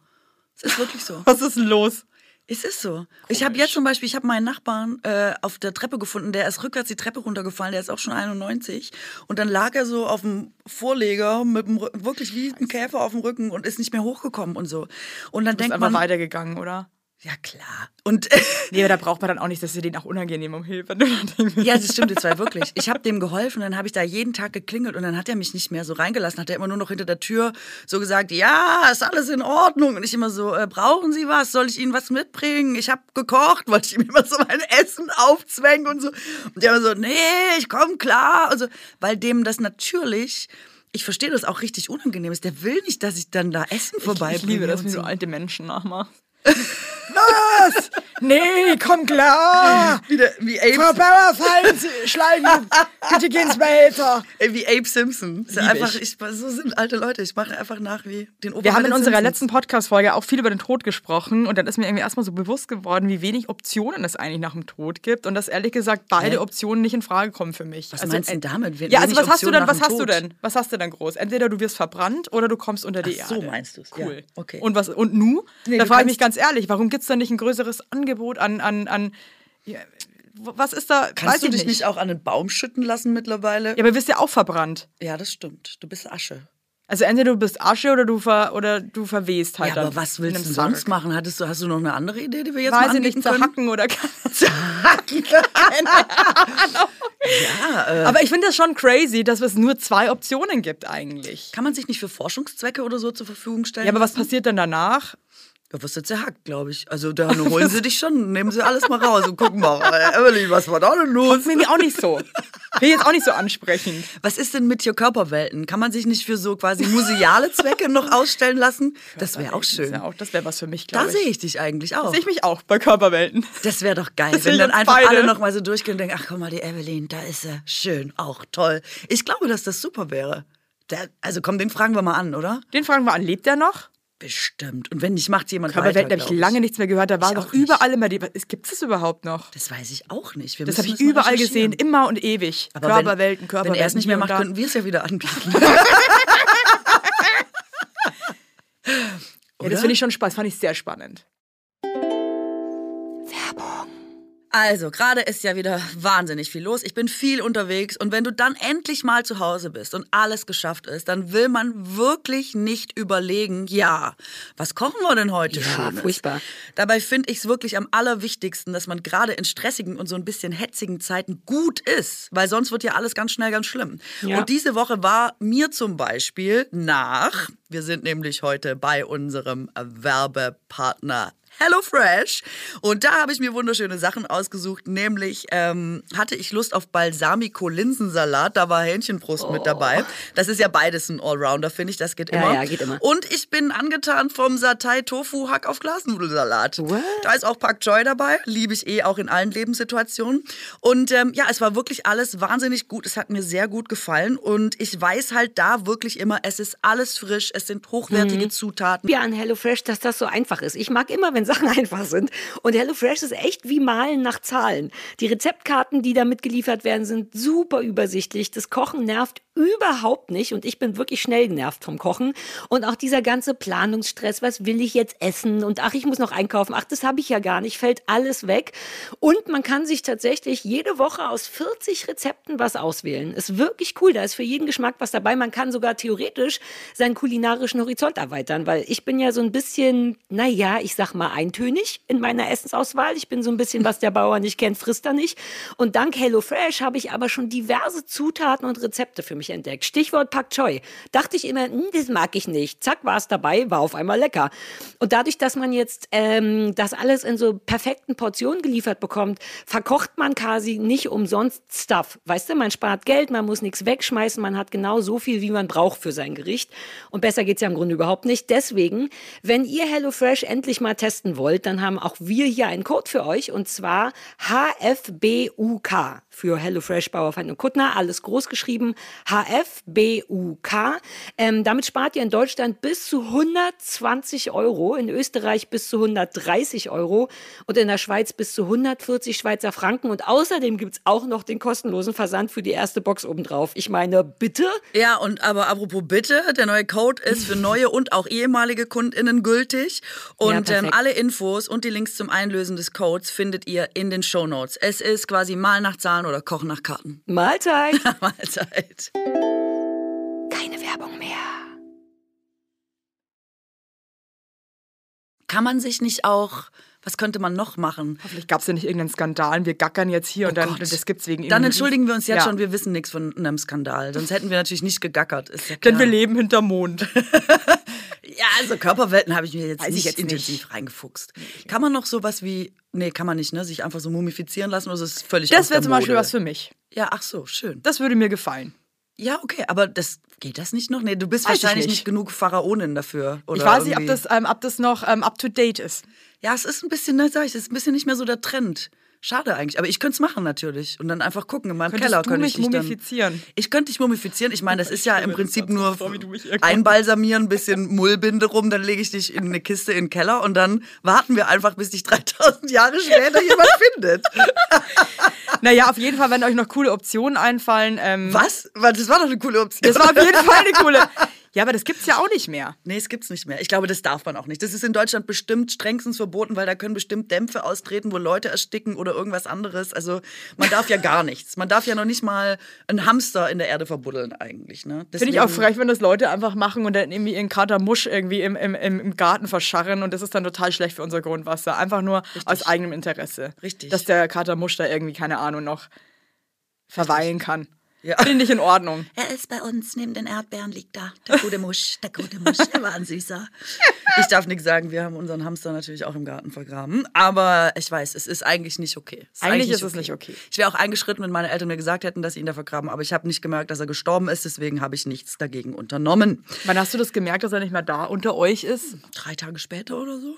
Es ist wirklich so. Was ist denn los? Es ist so. Ich habe jetzt zum Beispiel, ich habe meinen Nachbarn äh, auf der Treppe gefunden, der ist rückwärts die Treppe runtergefallen, der ist auch schon 91. Und dann lag er so auf dem Vorleger mit dem, Rü- wirklich wie ein Käfer auf dem Rücken und ist nicht mehr hochgekommen und so. Und dann denkt einfach man, weitergegangen, oder? Ja, klar. Und Nee, aber da braucht man dann auch nicht, dass sie den auch unangenehm um Hilfe. ja, das stimmt jetzt zwei wirklich. Ich habe dem geholfen, dann habe ich da jeden Tag geklingelt und dann hat er mich nicht mehr so reingelassen. Hat er immer nur noch hinter der Tür so gesagt, ja, ist alles in Ordnung. Und ich immer so, äh, brauchen Sie was? Soll ich Ihnen was mitbringen? Ich habe gekocht, wollte ich ihm immer so mein Essen aufzwängen und so. Und der immer so, nee, ich komme klar. Also, weil dem das natürlich, ich verstehe das auch richtig unangenehm ist. Der will nicht, dass ich dann da Essen vorbeibringe. Ich liebe das, wie so alte Menschen nachmachen. Was? Nee, komm klar. Wie Frau Abe, Bauer, fallen Sie, schlagen Sie, bitte gehen ins Behälter. äh, wie Abe Simpson. Lieb einfach, ich. ich. so sind alte Leute. Ich mache einfach nach wie den Opa Wir haben in unserer Simpsons. letzten Podcast-Folge auch viel über den Tod gesprochen und dann ist mir irgendwie erstmal so bewusst geworden, wie wenig Optionen es eigentlich nach dem Tod gibt und dass ehrlich gesagt beide Hä? Optionen nicht in Frage kommen für mich. Was meinst du denn damit? Ja, also was hast du Optionen denn, was hast du Tod? denn? Was hast du denn groß? Entweder du wirst verbrannt oder du kommst unter die Ach so Erde. meinst du's, ja. Cool. Okay. Und was und nu? Nee, da du frage ich mich kannst- ganz ehrlich, warum gibt es da nicht ein größeres Angebot an an an ja, was ist da? weiß Kannst du ich dich nicht auch an einen Baum schütten lassen mittlerweile? Ja, aber du wirst ja auch verbrannt. Ja, das stimmt. Du bist Asche. Also entweder du bist Asche oder du ver oder du verwehst halt Ja, aber was willst du sonst Sarg. machen? Hattest du, hast du noch eine andere Idee, die wir jetzt Weiß mal ich nicht, zerhacken oder Ja, äh, Aber ich finde das schon crazy, dass es nur zwei Optionen gibt eigentlich. kann man sich nicht für Forschungszwecke oder so zur Verfügung stellen? Ja, aber was passiert dann danach? Ja, wirst du zerhackt, glaube ich. Also da holen sie dich schon, nehmen sie alles mal raus und gucken mal, äh, Emily, was war da denn los? Ist mir auch nicht so. Ich jetzt auch nicht so ansprechend. Was ist denn mit hier Körperwelten? Kann man sich nicht für so quasi museale Zwecke noch ausstellen lassen? Das wäre auch Das schön. wäre auch- Das wäre was für mich, Da glaube sehe ich. ich dich eigentlich auch. Sehe ich mich auch bei Körperwelten. Das wäre doch geil, Das wenn ich dann einfach beide. alle noch mal so durchgehen und denken, ach guck mal, die Evelyn, da ist sie, schön, auch toll. Ich glaube, dass das super wäre. Der, also komm, den fragen wir mal an, oder? Den fragen wir an, lebt der noch? Bestimmt. Und wenn nicht, macht jemand Körperwelten weiter, habe ich lange nichts mehr gehört. Da war doch überall immer die. Gibt es das überhaupt noch? Das weiß ich auch nicht. Wir Das habe ich überall gesehen, immer und ewig. Aber Körperwelten, wenn, Körperwelten. Wenn er es nicht mehr macht, da. könnten wir es ja wieder anbieten. Ja, das finde ich schon Spaß. Fand ich sehr spannend. Also, gerade ist ja wieder wahnsinnig viel los. Ich bin viel unterwegs und wenn du dann endlich mal zu Hause bist und alles geschafft ist, dann will man wirklich nicht überlegen, ja, was kochen wir denn heute Ja, Schönes? furchtbar. Dabei finde ich es wirklich am allerwichtigsten, dass man gerade in stressigen und so ein bisschen hetzigen Zeiten gut ist, weil sonst wird ja alles ganz schnell ganz schlimm. Ja. Und diese Woche war mir zum Beispiel nach, wir sind nämlich heute bei unserem Werbepartner HelloFresh. Und da habe ich mir wunderschöne Sachen ausgesucht. Nämlich ähm, hatte ich Lust auf Balsamico-Linsensalat. Da war Hähnchenbrust mit dabei. Das ist ja beides ein Allrounder, finde ich. Das geht Ja, immer. ja, geht immer. Und ich bin angetan vom Satay Tofu Hack auf Glasnudelsalat. What? Da ist auch Pak Choi dabei. Liebe ich eh auch in allen Lebenssituationen. Und ähm, ja, es war wirklich alles wahnsinnig gut. Es hat mir sehr gut gefallen. Und ich weiß halt da wirklich immer, es ist alles frisch. Es sind hochwertige Zutaten. Ja, an HelloFresh, dass das so einfach ist. Ich mag immer, wenn Sachen einfach sind. Und HelloFresh ist echt wie Malen nach Zahlen. Die Rezeptkarten, die da mitgeliefert werden, sind super übersichtlich. Das Kochen nervt überhaupt nicht. Und ich bin wirklich schnell genervt vom Kochen. Und auch dieser ganze Planungsstress, was will ich jetzt essen? Und ach, ich muss noch einkaufen. Ach, das habe ich ja gar nicht. Fällt alles weg. Und man kann sich tatsächlich jede Woche aus 40 Rezepten was auswählen. Ist wirklich cool. Da ist für jeden Geschmack was dabei. Man kann sogar theoretisch seinen kulinarischen Horizont erweitern, weil ich bin ja so ein bisschen, naja, ich sag mal eintönig in meiner Essensauswahl. Ich bin so ein bisschen, was der Bauer nicht kennt, frisst er nicht. Und dank HelloFresh habe ich aber schon diverse Zutaten und Rezepte für mich entdeckt. Stichwort Pak Choi. Dachte ich immer, hm, das mag ich nicht. Zack, war es dabei, war auf einmal lecker. Und dadurch, dass man jetzt ähm, das alles in so perfekten Portionen geliefert bekommt, verkocht man quasi nicht umsonst Stuff. Weißt du, man spart Geld, man muss nichts wegschmeißen, man hat genau so viel, wie man braucht für sein Gericht. Und besser geht's ja im Grunde überhaupt nicht. Deswegen, wenn ihr HelloFresh endlich mal testen wollt, dann haben auch wir hier einen Code für euch und zwar HFBUK für HelloFresh Bauerfeind und Kuttner, alles groß geschrieben, HFBUK. Ähm, damit spart ihr in Deutschland bis zu 120 Euro, in Österreich bis zu 130 Euro und in der Schweiz bis zu 140 Schweizer Franken. Und außerdem gibt's auch noch den kostenlosen Versand für die erste Box obendrauf. Ich meine, bitte? Ja, und aber apropos bitte, der neue Code ist für neue und auch ehemalige KundInnen gültig. Und Ja, ähm, perfekt. Alle Infos und die Links zum Einlösen des Codes findet ihr in den Shownotes. Es ist quasi Mal nach Zahlen oder Kochen nach Karten. Mahlzeit! Mahlzeit. Keine Werbung mehr. Kann man sich nicht auch, was könnte man noch machen? Hoffentlich gab es ja nicht irgendeinen Skandal. Wir gackern jetzt hier und dann, Oh Gott. das gibt's wegen Dann entschuldigen wir uns jetzt Ja. schon, wir wissen nichts von einem Skandal. Sonst hätten wir natürlich nicht gegackert. Ja Denn wir leben hinterm Mond. Ja, also Körperwelten habe ich mir jetzt Weiß ich nicht jetzt intensiv nicht. reingefuchst. Kann man noch sowas wie, nee, kann man nicht, ne? Sich einfach so mumifizieren lassen oder ist es völlig Das wäre zum Beispiel Mode? was für mich. Ja, ach so, schön. Das würde mir gefallen. Ja, okay, aber das geht das nicht noch? Nee, du bist Weiß ich wahrscheinlich nicht. nicht. genug Pharaonin dafür. Ich weiß nicht, ob irgendwie- das, ähm, ob das noch ähm, up to date ist. Ja, es ist ein bisschen, ne, sag ich, es ist ein bisschen nicht mehr so der Trend. Schade eigentlich, aber ich könnte es machen natürlich und dann einfach gucken in meinem Könntest Keller könnte mich ich dich dann, mumifizieren? Ich könnte dich mumifizieren. Ich meine, das ist ja im Prinzip nur vor, mich einbalsamieren, ein bisschen Mullbinde rum, dann lege ich dich in eine Kiste in den Keller und dann warten wir einfach, bis dich 3000 Jahre später jemand findet. Naja, auf jeden Fall, wenn euch noch coole Optionen einfallen. Ähm, Was? Weil Das war doch eine coole Option. Das war auf jeden Fall eine coole. Ja, aber das gibt's ja auch nicht mehr. Nee, es gibt's nicht mehr. Ich glaube, das darf man auch nicht. Das ist in Deutschland bestimmt strengstens verboten, weil da können bestimmt Dämpfe austreten, wo Leute ersticken oder irgendwas anderes. Also man darf ja gar nichts. Man darf ja noch nicht mal einen Hamster in der Erde verbuddeln eigentlich. Ne? Finde ich auch frech, wenn das Leute einfach machen und dann irgendwie ihren Kater Musch irgendwie im, im, im Garten verscharren und das ist dann total schlecht für unser Grundwasser. Einfach nur aus eigenem Interesse. Richtig. Dass der Kater Musch da irgendwie, keine Ahnung, noch verweilen kann. Ja. Finde ich in Ordnung. Er ist bei uns, neben den Erdbeeren liegt da. Der gute Musch, der gute Musch, er war ein Süßer. Ich darf nichts sagen, wir haben unseren Hamster natürlich auch im Garten vergraben. Aber ich weiß, es ist eigentlich nicht okay. Es Eigentlich ist es nicht okay. Ich wäre auch eingeschritten, wenn meine Eltern mir gesagt hätten, dass sie ihn da vergraben. Aber ich habe nicht gemerkt, dass er gestorben ist, deswegen habe ich nichts dagegen unternommen. Wann hast du das gemerkt, dass er nicht mehr da unter euch ist? Drei Tage später oder so?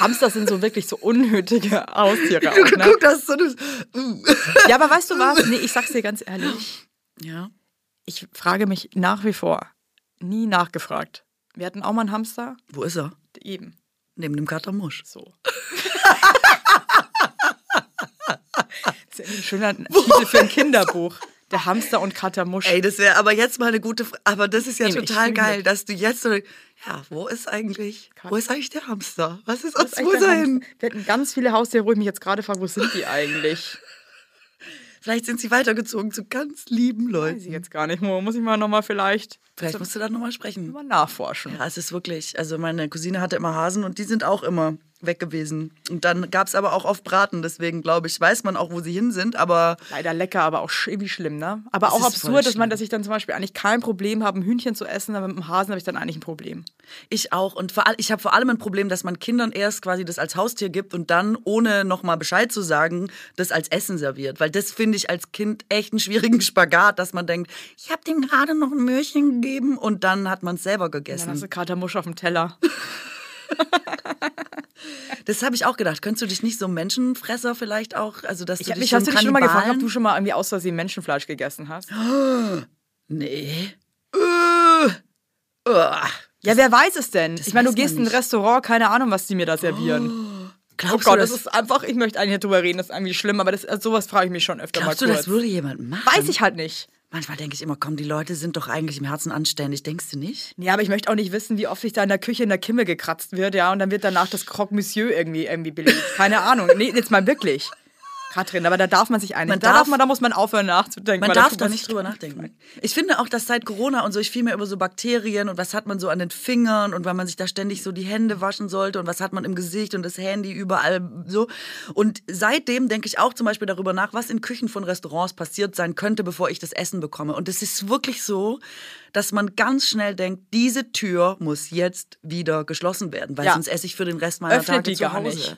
Hamster sind so wirklich so unnötige Haustiere auch, ne? Guck, das ist so das. Uh. Ja, aber weißt du was? Nee, ich sag's dir ganz ehrlich. Ja. Ich frage mich nach wie vor, nie nachgefragt. Wir hatten auch mal einen Hamster. Wo ist er? Eben. Neben dem Kater Musch. So. das ist ja ein schöner Titel für ein Kinderbuch. Der Hamster und Katamusch. Ey, das wäre aber jetzt mal eine gute Frage. Aber das ist ja Nee, total geil, dass du jetzt so. Ja, wo ist eigentlich. Wo ist eigentlich der Hamster? Was ist Was aus? ist Wo eigentlich ist der er Hamster? hin? Wir hatten ganz viele Haustiere, wo ich mich jetzt gerade frage, wo sind die eigentlich? Vielleicht sind sie weitergezogen zu ganz lieben Weiß ich Leuten. jetzt gar nicht. Mo. Muss ich mal nochmal vielleicht Vielleicht musst du da nochmal sprechen. mal nachforschen. Ja, es ist wirklich. Also, meine Cousine hatte immer Hasen und die sind auch immer weg gewesen. Und dann gab es aber auch oft Braten. Deswegen glaube ich, weiß man auch, wo sie hin sind. Aber Leider lecker, aber auch sch- irgendwie schlimm, ne? Aber auch absurd, dass man, dass ich dann zum Beispiel eigentlich kein Problem habe, ein Hühnchen zu essen, aber mit dem Hasen habe ich dann eigentlich ein Problem. Ich auch. Und vor ich habe vor allem ein Problem, dass man Kindern erst quasi das als Haustier gibt und dann, ohne nochmal Bescheid zu sagen, das als Essen serviert. Weil das finde ich als Kind echt einen schwierigen Spagat, dass man denkt, ich habe dem gerade noch ein Möhrchen gegeben und dann hat man es selber Dann hast gegessen. du Katamusch auf dem Teller. Das habe ich auch gedacht. Könntest du dich nicht so Menschenfresser vielleicht auch, also dass Ich du dich mich, hast du dich schon mal gefragt, ob du schon mal irgendwie aus Versehen Menschenfleisch gegessen hast? Nee. Äh. Uah. Ja, wer weiß es denn? Ich meine, du gehst in ein. Restaurant, keine Ahnung, was die mir da servieren. Oh Glaubst Gott, du, das das, ist einfach, ich möchte eigentlich nicht drüber reden, das ist irgendwie schlimm, aber das, also sowas frage ich mich schon öfter glaubst du, mal kurz. das würde jemand machen? weiß ich halt nicht. Manchmal denke ich immer, komm, die Leute sind doch eigentlich im Herzen anständig. Denkst du nicht? Ja, aber ich möchte auch nicht wissen, wie oft ich da in der Küche in der Kimme gekratzt wird, ja, und dann wird danach das Croque Monsieur irgendwie, irgendwie belegt. Keine Ahnung. Nee, jetzt mal wirklich. Katrin, aber da darf man sich einig. Man da, darf- man, da muss man aufhören nachzudenken. Man darf da nicht drüber nachdenken. Ich finde auch, dass seit Corona und so ich viel mehr über so Bakterien und was hat man so an den Fingern und weil man sich da ständig so die Hände waschen sollte und was hat man im Gesicht und das Handy überall so. Und seitdem denke ich auch zum Beispiel darüber nach, was in Küchen von Restaurants passiert sein könnte, bevor ich das Essen bekomme. Und es ist wirklich so, dass man ganz schnell denkt, diese Tür muss jetzt wieder geschlossen werden, weil Ja. sonst esse ich für den Rest meiner Öffnet Tage die zu gar Hause. nicht.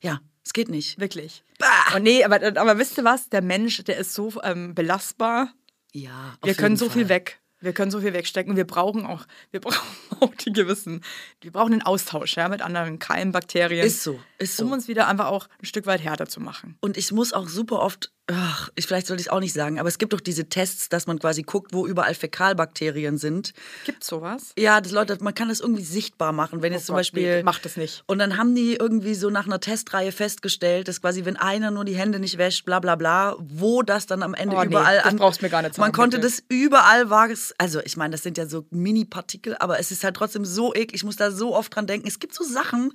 Ja, es geht nicht. Wirklich. Bah! Und nee, aber, aber wisst ihr was? Der Mensch, der ist so ähm, belastbar. Ja, Wir können so Fall. viel weg. Wir können so viel wegstecken. Wir brauchen auch, wir brauchen auch die gewissen, wir brauchen den Austausch ja, mit anderen Keimen, Bakterien. Ist so, ist so. Um uns wieder einfach auch ein Stück weit härter zu machen. Und ich muss auch super oft, ach, ich, vielleicht sollte ich es auch nicht sagen, aber es gibt doch diese Tests, dass man quasi guckt, wo überall Fäkalbakterien sind. Gibt's sowas? Ja, das Leute, man kann das irgendwie sichtbar machen, wenn jetzt zum Oh Gott, Beispiel. nee, macht das nicht. Und dann haben die irgendwie so nach einer Testreihe festgestellt, dass quasi, wenn einer nur die Hände nicht wäscht, bla bla bla, wo das dann am Ende Oh nee, überall das an. brauchst du mir gar nicht Man sagen, konnte bitte. das überall war es. Also, ich meine, das sind ja so Mini-Partikel, aber es ist halt trotzdem so eklig. Ich muss da so oft dran denken. Es gibt so Sachen,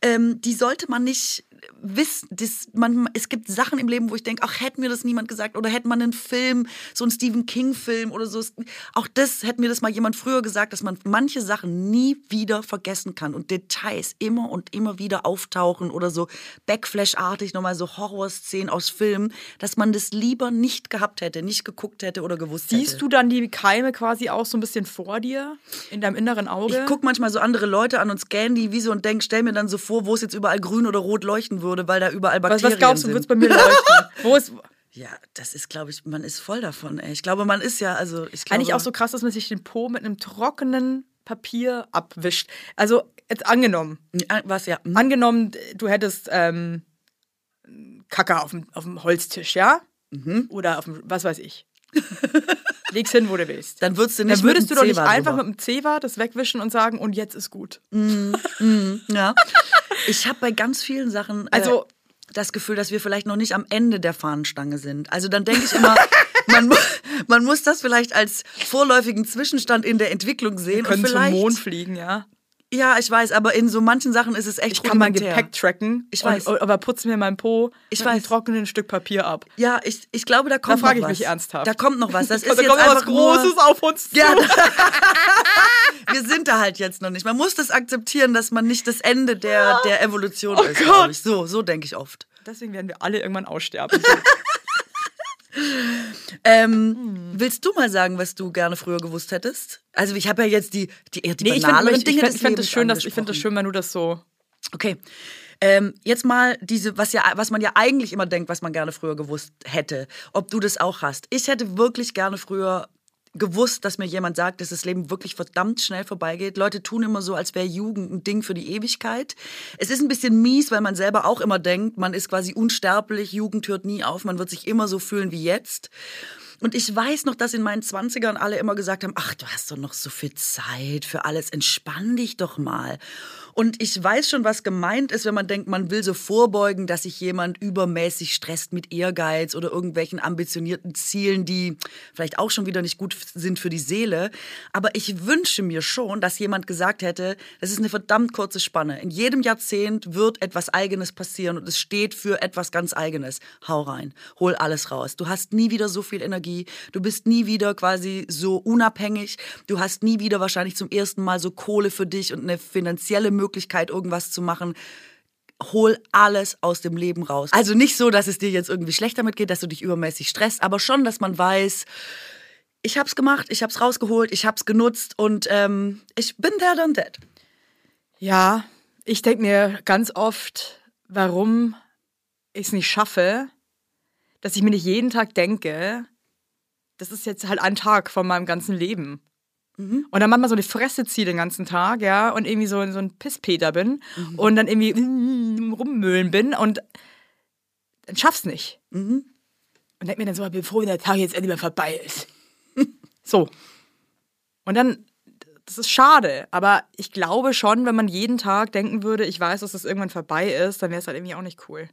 ähm, die sollte man nicht wiss, das, man, es gibt Sachen im Leben, wo ich denke, ach, hätte mir das niemand gesagt oder hätte man einen Film, so einen Stephen King-Film oder so. Auch das hätte mir das mal jemand früher gesagt, dass man manche Sachen nie wieder vergessen kann und Details immer und immer wieder auftauchen oder so Backflash-artig nochmal so Horrorszenen aus Filmen, dass man das lieber nicht gehabt hätte, nicht geguckt hätte oder gewusst hätte. Siehst du dann die Keime quasi auch so ein bisschen vor dir, in deinem inneren Auge? Ich gucke manchmal so andere Leute an und scanne die wie so und denk, stell mir dann so vor, wo es jetzt überall grün oder rot leuchten würde, weil da überall was, Bakterien was glaubst du, sind. wird bei mir leuchten? Wo ist Ja, das ist, glaube ich, man ist voll davon. Ey. Ich glaube, man ist ja, also ich glaube, eigentlich auch so krass, dass man sich den Po mit einem trockenen Papier abwischt? Also, jetzt angenommen, Was ja? hm. angenommen, du hättest ähm, Kacke auf dem, auf dem Holztisch, ja? Mhm. Oder auf dem, was weiß ich. Leg's hin, wo du willst. Dann würdest du nicht Dann würdest du doch nicht einfach drüber. mit dem Zewa das wegwischen und sagen, und jetzt ist gut. Ja. Ich habe bei ganz vielen Sachen äh, Also- das Gefühl, dass wir vielleicht noch nicht am Ende der Fahnenstange sind. Also dann denke ich immer, man, mu man muss das vielleicht als vorläufigen Zwischenstand in der Entwicklung sehen. Können und zum vielleicht, Mond fliegen, ja. Ja, ich weiß, aber in so manchen Sachen ist es echt Ich kann mein. Gepäck tracken. Ich und- weiß. aber putze mir mein Po Ich mit einem trockenen Stück Papier ab. Ja, ich, ich glaube, da kommt frage noch ich was. mich ernsthaft. Da kommt noch was. Das ist da jetzt kommt einfach was Großes nur, auf uns zu. Ja, wir sind da halt jetzt noch nicht. Man muss das akzeptieren, dass man nicht das Ende der, der Evolution ist, Gott. ich. So, so denke ich oft. Deswegen werden wir alle irgendwann aussterben. Ähm, Willst du mal sagen, was du gerne früher gewusst hättest? Also ich habe ja jetzt die, die eher die nee, ich banaleren finde ich, Dinge ich, des ich find das Lebens schön, dass, ich finde das schön, wenn du das so. Okay. Ähm, jetzt mal diese, was ja, was man ja eigentlich immer denkt, was man gerne früher gewusst hätte. Ob du das auch hast. Ich hätte wirklich gerne früher gewusst, dass mir jemand sagt, dass das Leben wirklich verdammt schnell vorbeigeht. Leute tun immer so, als wäre Jugend ein Ding für die Ewigkeit. Es ist ein bisschen mies, weil man selber auch immer denkt, man ist quasi unsterblich, Jugend hört nie auf, man wird sich immer so fühlen wie jetzt. Und ich weiß noch, dass in meinen 20ern alle immer gesagt haben, ach, du hast doch noch so viel Zeit für alles, entspann dich doch mal. Und ich weiß schon, was gemeint ist, wenn man denkt, man will so vorbeugen, dass sich jemand übermäßig stresst mit Ehrgeiz oder irgendwelchen ambitionierten Zielen, die vielleicht auch schon wieder nicht gut sind für die Seele. Aber ich wünsche mir schon, dass jemand gesagt hätte, das ist eine verdammt kurze Spanne. In jedem Jahrzehnt wird etwas Eigenes passieren und es steht für etwas ganz Eigenes. Hau rein, hol alles raus. Du hast nie wieder so viel Energie, du bist nie wieder quasi so unabhängig, du hast nie wieder wahrscheinlich zum ersten Mal so Kohle für dich und eine finanzielle Möglichkeit, irgendwas zu machen hol alles aus dem Leben raus. Also nicht so, dass es dir jetzt irgendwie schlecht damit geht, dass du dich übermäßig stresst, aber schon, dass man weiß, ich hab's gemacht, ich hab's rausgeholt, ich hab's genutzt und ähm, ich bin there done that. Ja, ich denke mir ganz oft, warum ich es nicht schaffe, dass ich mir nicht jeden Tag denke, das ist jetzt halt ein Tag von meinem ganzen Leben. Und dann manchmal so eine Fresse ziehe den ganzen Tag, ja, und irgendwie so, so ein Pisspeter bin und dann irgendwie mm, rummüllen bin und dann schaff's nicht. Und denk mir dann so, ich bin froh, wenn der Tag jetzt endlich mal vorbei ist. so. Und dann, das ist schade, aber ich glaube schon, wenn man jeden Tag denken würde, ich weiß, dass das irgendwann vorbei ist, dann wäre es halt irgendwie auch nicht cool.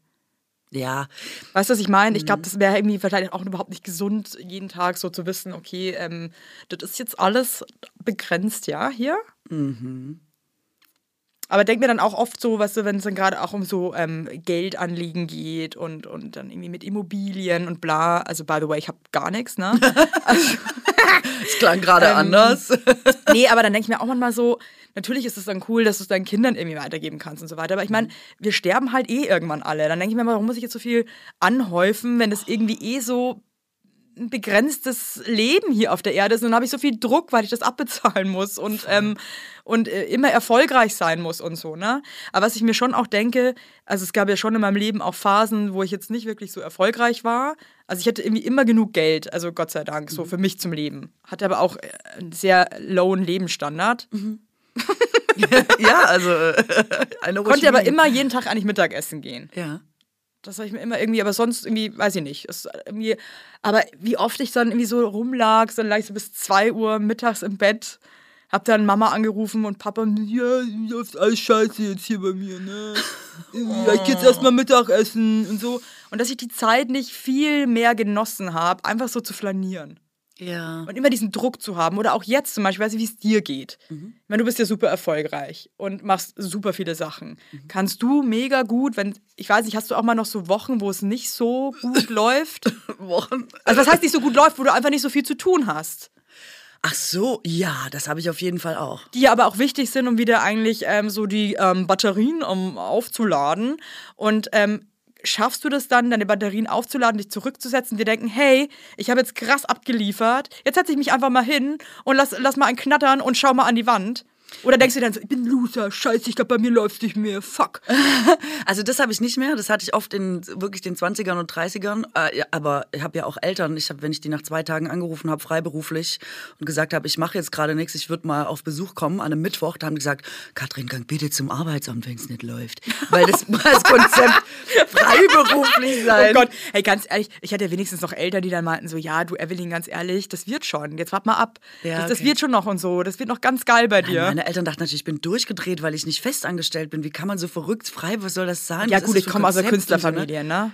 Ja, Weißt du, was ich meine? Ich glaube, das wäre irgendwie vielleicht auch überhaupt nicht gesund, jeden Tag so zu wissen, okay, ähm, das ist jetzt alles begrenzt, ja, hier. Aber denk mir dann auch oft so, weißt du, wenn es dann gerade auch um so ähm, Geldanliegen geht und, und dann irgendwie mit Immobilien und bla. Also, by the way, ich habe gar nichts, ne? es klang gerade Ähm, anders. nee, aber dann denke ich mir auch manchmal so, natürlich ist es dann cool, dass du es deinen Kindern irgendwie weitergeben kannst und so weiter. Aber ich meine, wir sterben halt eh irgendwann alle. Dann denke ich mir mal, warum muss ich jetzt so viel anhäufen, wenn das irgendwie eh so ein begrenztes Leben hier auf der Erde ist. Und dann habe ich so viel Druck, weil ich das abbezahlen muss und, ähm, und äh, immer erfolgreich sein muss und so. Ne? Aber was ich mir schon auch denke, also es gab ja schon in meinem Leben auch Phasen, wo ich jetzt nicht wirklich so erfolgreich war. Also ich hatte irgendwie immer genug Geld, also Gott sei Dank, so für mich zum Leben. Hatte aber auch äh, einen sehr lowen Lebensstandard. ja, also äh, eine Konnte aber immer jeden Tag eigentlich Mittagessen gehen. Ja. Das habe ich mir immer irgendwie, aber sonst irgendwie, weiß ich nicht. Irgendwie, aber wie oft ich dann irgendwie so rumlag, dann lag ich so bis 2 Uhr mittags im Bett, hab dann Mama angerufen und Papa, ja, läuft alles scheiße jetzt hier bei mir, ne? Ja, ich geh jetzt erstmal Mittagessen und so. Und dass ich die Zeit nicht viel mehr genossen habe, einfach so zu flanieren. Ja. Und immer diesen Druck zu haben. Oder auch jetzt zum Beispiel, weiß ich, wie es dir geht. Mhm. Ich meine, du bist ja super erfolgreich und machst super viele Sachen. Mhm. Kannst du mega gut, wenn, ich weiß nicht, hast du auch mal noch so Wochen, wo es nicht so gut läuft? Wochen. Also was heißt nicht so gut läuft, wo du einfach nicht so viel zu tun hast? Ach so, ja, das habe ich auf jeden Fall auch. Die aber auch wichtig sind, um wieder eigentlich ähm, so die ähm, Batterien um, aufzuladen. Und ähm, schaffst du das dann, deine Batterien aufzuladen, dich zurückzusetzen, dir denken, hey, ich habe jetzt krass abgeliefert, jetzt setze ich mich einfach mal hin und lass, lass mal ein Knattern und schau mal an die Wand. Oder denkst du dann so, ich bin Loser, scheiße, ich glaube, bei mir läuft nicht mehr, fuck. Also das habe ich nicht mehr. Das hatte ich oft in wirklich den 20ern und 30ern. Äh, aber ich habe ja auch Eltern. Ich habe, wenn ich die nach zwei Tagen angerufen habe, freiberuflich und gesagt habe, ich mache jetzt gerade nichts, ich würde mal auf Besuch kommen an einem Mittwoch, da haben die gesagt, Katrin, gang bitte zum Arbeitsamt, wenn es nicht läuft. Weil das, das Konzept freiberuflich sein. Oh Gott, hey, ganz ehrlich, ich hatte wenigstens noch Eltern, die dann meinten so, ja, du Evelyn, ganz ehrlich, das wird schon, jetzt wart mal ab. Ja, das, das okay. wird schon noch und so, das wird noch ganz geil bei dir. Meine Eltern dachten natürlich, ich bin durchgedreht, weil ich nicht festangestellt bin. Wie kann man so verrückt frei? Was soll das sein? ja Was gut, ich komme aus einer ne? Künstlerfamilie, ne?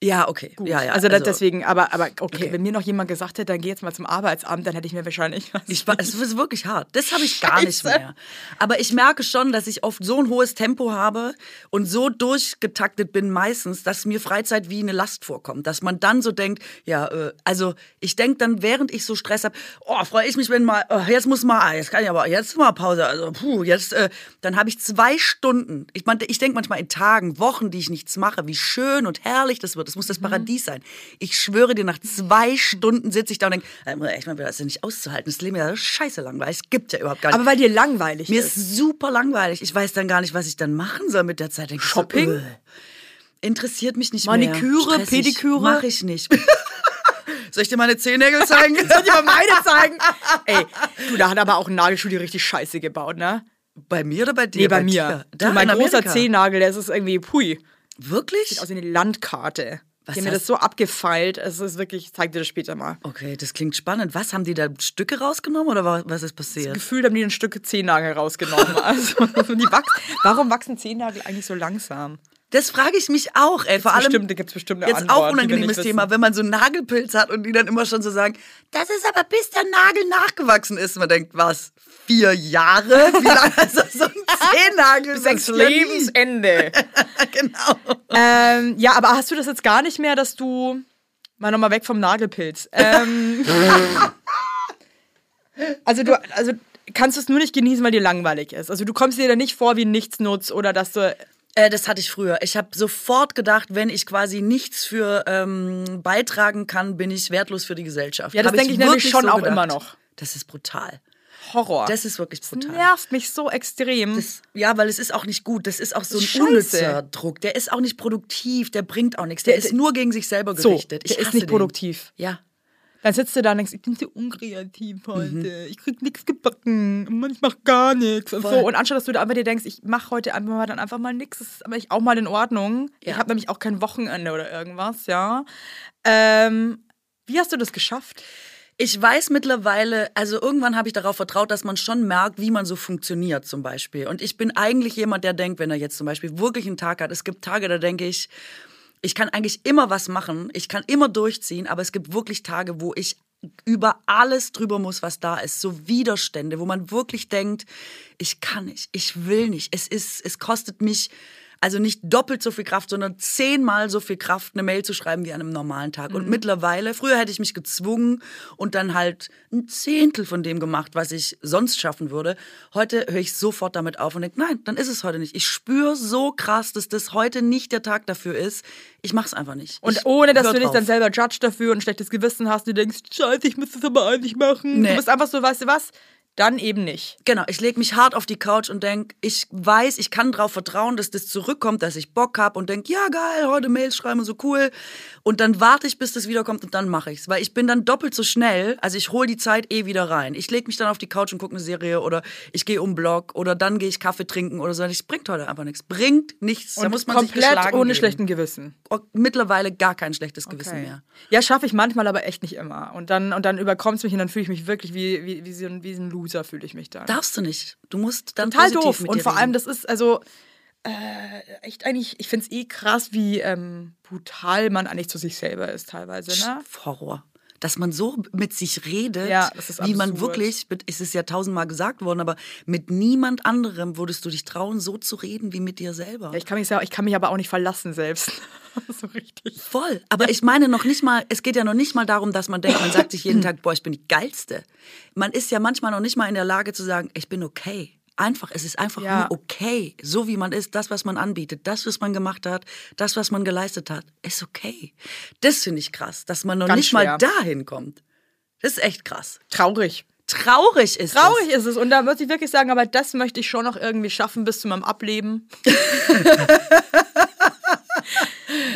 Ja, okay. Ja, ja. also, das deswegen, aber, aber okay, Okay. wenn mir noch jemand gesagt hätte, dann geh jetzt mal zum Arbeitsamt, dann hätte ich mir wahrscheinlich was Ich war, es ist wirklich hart. Das habe ich gar nicht Scheiße. mehr. Aber ich merke schon, dass ich oft so ein hohes Tempo habe und so durchgetaktet bin meistens, dass mir Freizeit wie eine Last vorkommt. Dass man dann so denkt, ja, äh, also ich denke dann, während ich so Stress habe, oh, freue ich mich, wenn mal, oh, jetzt muss mal, jetzt kann ich aber, jetzt mal Pause. Also, puh, jetzt, äh, dann habe ich zwei Stunden. Ich, mein, ich denke manchmal in Tagen, Wochen, die ich nichts mache, wie schön und herrlich das wird. Das muss das Paradies sein. Ich schwöre dir, nach zwei Stunden sitze ich da und denke, äh, echt mal, das ist ja nicht auszuhalten. Das Leben ist ja scheiße langweilig. Es gibt ja überhaupt gar nicht. Aber weil dir langweilig Mir ist. ist super langweilig. Ich weiß dann gar nicht, was ich dann machen soll mit der Zeit. Denk Shopping? So, äh, interessiert mich nicht Maniküre, mehr. Stressig. Pediküre? Mach ich nicht. Soll ich dir meine Zehennägel zeigen? Soll ich dir mal meine zeigen? Ey, du, da hat aber auch ein Nagelstudio richtig scheiße gebaut, ne? bei mir oder bei dir? Nee, bei, dir. mir. Da du, mein in großer. Zehennagel, der ist irgendwie, pui, Wirklich? sieht aus wie eine Landkarte. Was die haben mir das so abgefeilt. Es ist wirklich, ich zeig dir das später mal. Okay, das klingt spannend. Was, haben die da Stücke rausgenommen oder wa- was ist passiert? Gefühlt haben die ein Stück Zehennagel rausgenommen. Also, die wachs warum wachsen Zehennagel eigentlich so langsam? Das frage ich mich auch, ey. Vor allem, bestimmt, gibt's bestimmt eine jetzt Antwort, auch unangenehmes Thema, wenn man so einen Nagelpilz hat und die dann immer schon so sagen, das ist aber bis der Nagel nachgewachsen ist. Man denkt, was, vier Jahre? Wie lange ist das so ein Zehennagel? Bis ans. Lebensende. genau. ähm, ja, aber hast du das jetzt gar nicht mehr, dass du. Mal nochmal weg vom Nagelpilz. Ähm, also du, also kannst du es nur nicht genießen, weil dir langweilig ist. Also du kommst dir da nicht vor wie Nichtsnutz oder dass du. Äh, das hatte ich früher. Ich habe sofort gedacht, wenn ich quasi nichts für ähm, beitragen kann, bin ich wertlos für die Gesellschaft. Ja, das denke ich nämlich wirklich schon auch gedacht. immer noch. Das ist brutal. Horror. Das ist wirklich brutal. nervt mich so extrem. Das, ja, weil es ist auch nicht gut. Das ist auch so ein Scheiße. unnützer Druck. Der ist auch nicht produktiv. Der bringt auch nichts. Der, Der- ist nur gegen sich selber so, gerichtet. Ich der ist nicht den. produktiv. Ja. Dann sitzt du da und denkst, ich bin so unkreativ heute. Mhm. Ich krieg nichts gebacken. Ich mach gar nichts. Und, so. Und anstatt dass du da einfach dir denkst, ich mach heute einfach mal dann einfach mal nichts, das ist aber auch mal in Ordnung. Ja. Ich habe nämlich auch kein Wochenende oder irgendwas, ja. Ähm, wie hast du das geschafft? Ich weiß mittlerweile, also irgendwann habe ich darauf vertraut, dass man schon merkt, wie man so funktioniert zum Beispiel. Und ich bin eigentlich jemand, der denkt, wenn er jetzt zum Beispiel wirklich einen Tag hat, es gibt Tage, da denke ich, ich kann eigentlich immer was machen, ich kann immer durchziehen, aber es gibt wirklich Tage, wo ich über alles drüber muss, was da ist. So Widerstände, wo man wirklich denkt, ich kann nicht, ich will nicht. Es ist, es kostet mich also nicht doppelt so viel Kraft, sondern zehnmal so viel Kraft, eine Mail zu schreiben wie an einem normalen Tag. Und mittlerweile, früher hätte ich mich gezwungen und dann halt ein Zehntel von dem gemacht, was ich sonst schaffen würde. Heute höre ich sofort damit auf und denke, nein, dann ist es heute nicht. Ich spüre so krass, dass das heute nicht der Tag dafür ist. Ich mache es einfach nicht. Und ich ohne, dass du dich drauf. dann selber judge dafür und ein schlechtes Gewissen hast, du denkst, scheiße, ich muss das aber eigentlich machen. Nee. Du bist einfach so, weißt du was? Dann eben nicht. Genau, ich lege mich hart auf die Couch und denk, ich weiß, ich kann darauf vertrauen, dass das zurückkommt, dass ich Bock habe und denk, ja geil, heute Mails schreiben, so cool. Und dann warte ich, bis das wiederkommt und dann mache ich's, weil ich bin dann doppelt so schnell. Also ich hole die Zeit eh wieder rein. Ich lege mich dann auf die Couch und gucke eine Serie oder ich gehe um Block oder dann gehe ich Kaffee trinken oder so. Es bringt heute einfach nichts. Bringt nichts. da Und muss man sich komplett geschlagen ohne geben. schlechten Gewissen. Mittlerweile gar kein schlechtes Gewissen mehr. Ja, schaffe ich manchmal, aber echt nicht immer. Und dann, und dann überkommt es mich und dann fühle ich mich wirklich wie, wie, wie, so ein, wie ein Loser, fühle ich mich dann. Darfst du nicht. Du musst dann Total doof. Und vor reden. allem, das ist also äh, echt eigentlich, ich finde es eh krass, wie ähm, brutal man eigentlich zu sich selber ist teilweise. Ne? Horror. Dass man so mit sich redet, Ja, wie man wirklich, es ist ja tausendmal gesagt worden, aber mit niemand anderem würdest du dich trauen, so zu reden wie mit dir selber. Ja, ich, kann mich, ich kann mich aber auch nicht verlassen selbst. so richtig. Voll. Aber ich meine noch nicht mal, es geht ja noch nicht mal darum, dass man denkt, man sagt sich jeden Tag, boah, ich bin die Geilste. Man ist ja manchmal noch nicht mal in der Lage zu sagen, ich bin okay. Einfach, es ist einfach Ja. nur okay. So wie man ist, das, was man anbietet, das, was man gemacht hat, das, was man geleistet hat, ist okay. Das finde ich krass, dass man noch Ganz nicht mal schwer. dahin kommt. Das ist echt krass. Traurig. Traurig ist Traurig ist es. Und da muss ich wirklich sagen, aber das möchte ich schon noch irgendwie schaffen bis zu meinem Ableben.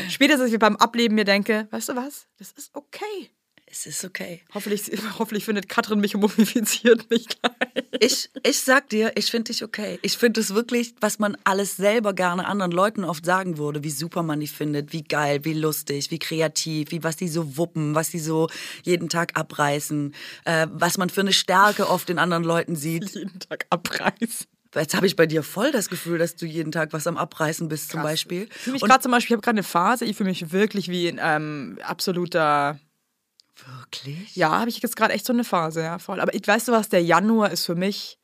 Spätestens, als ich beim Ableben mir denke, weißt du was? Das ist okay. Es ist okay. Hoffentlich, hoffentlich findet Katrin mich mumifiziert mich gleich. Ich, ich sag dir, ich finde dich okay. Ich finde es wirklich, was man alles selber gerne anderen Leuten oft sagen würde, wie super man die findet, wie geil, wie lustig, wie kreativ, wie was die so wuppen, was die so jeden Tag abreißen, äh, was man für eine Stärke oft in anderen Leuten sieht. Jeden Tag abreißen. Jetzt habe ich bei dir voll das Gefühl, dass du jeden Tag was am Abreißen bist, zum Beispiel. Ich fühle mich gerade zum Beispiel, ich habe gerade eine Phase, ich fühle mich wirklich wie ein ähm, absoluter. Wirklich? Ja, habe ich jetzt gerade echt so eine Phase, ja, voll. Aber ich, weißt du was, der Januar ist für mich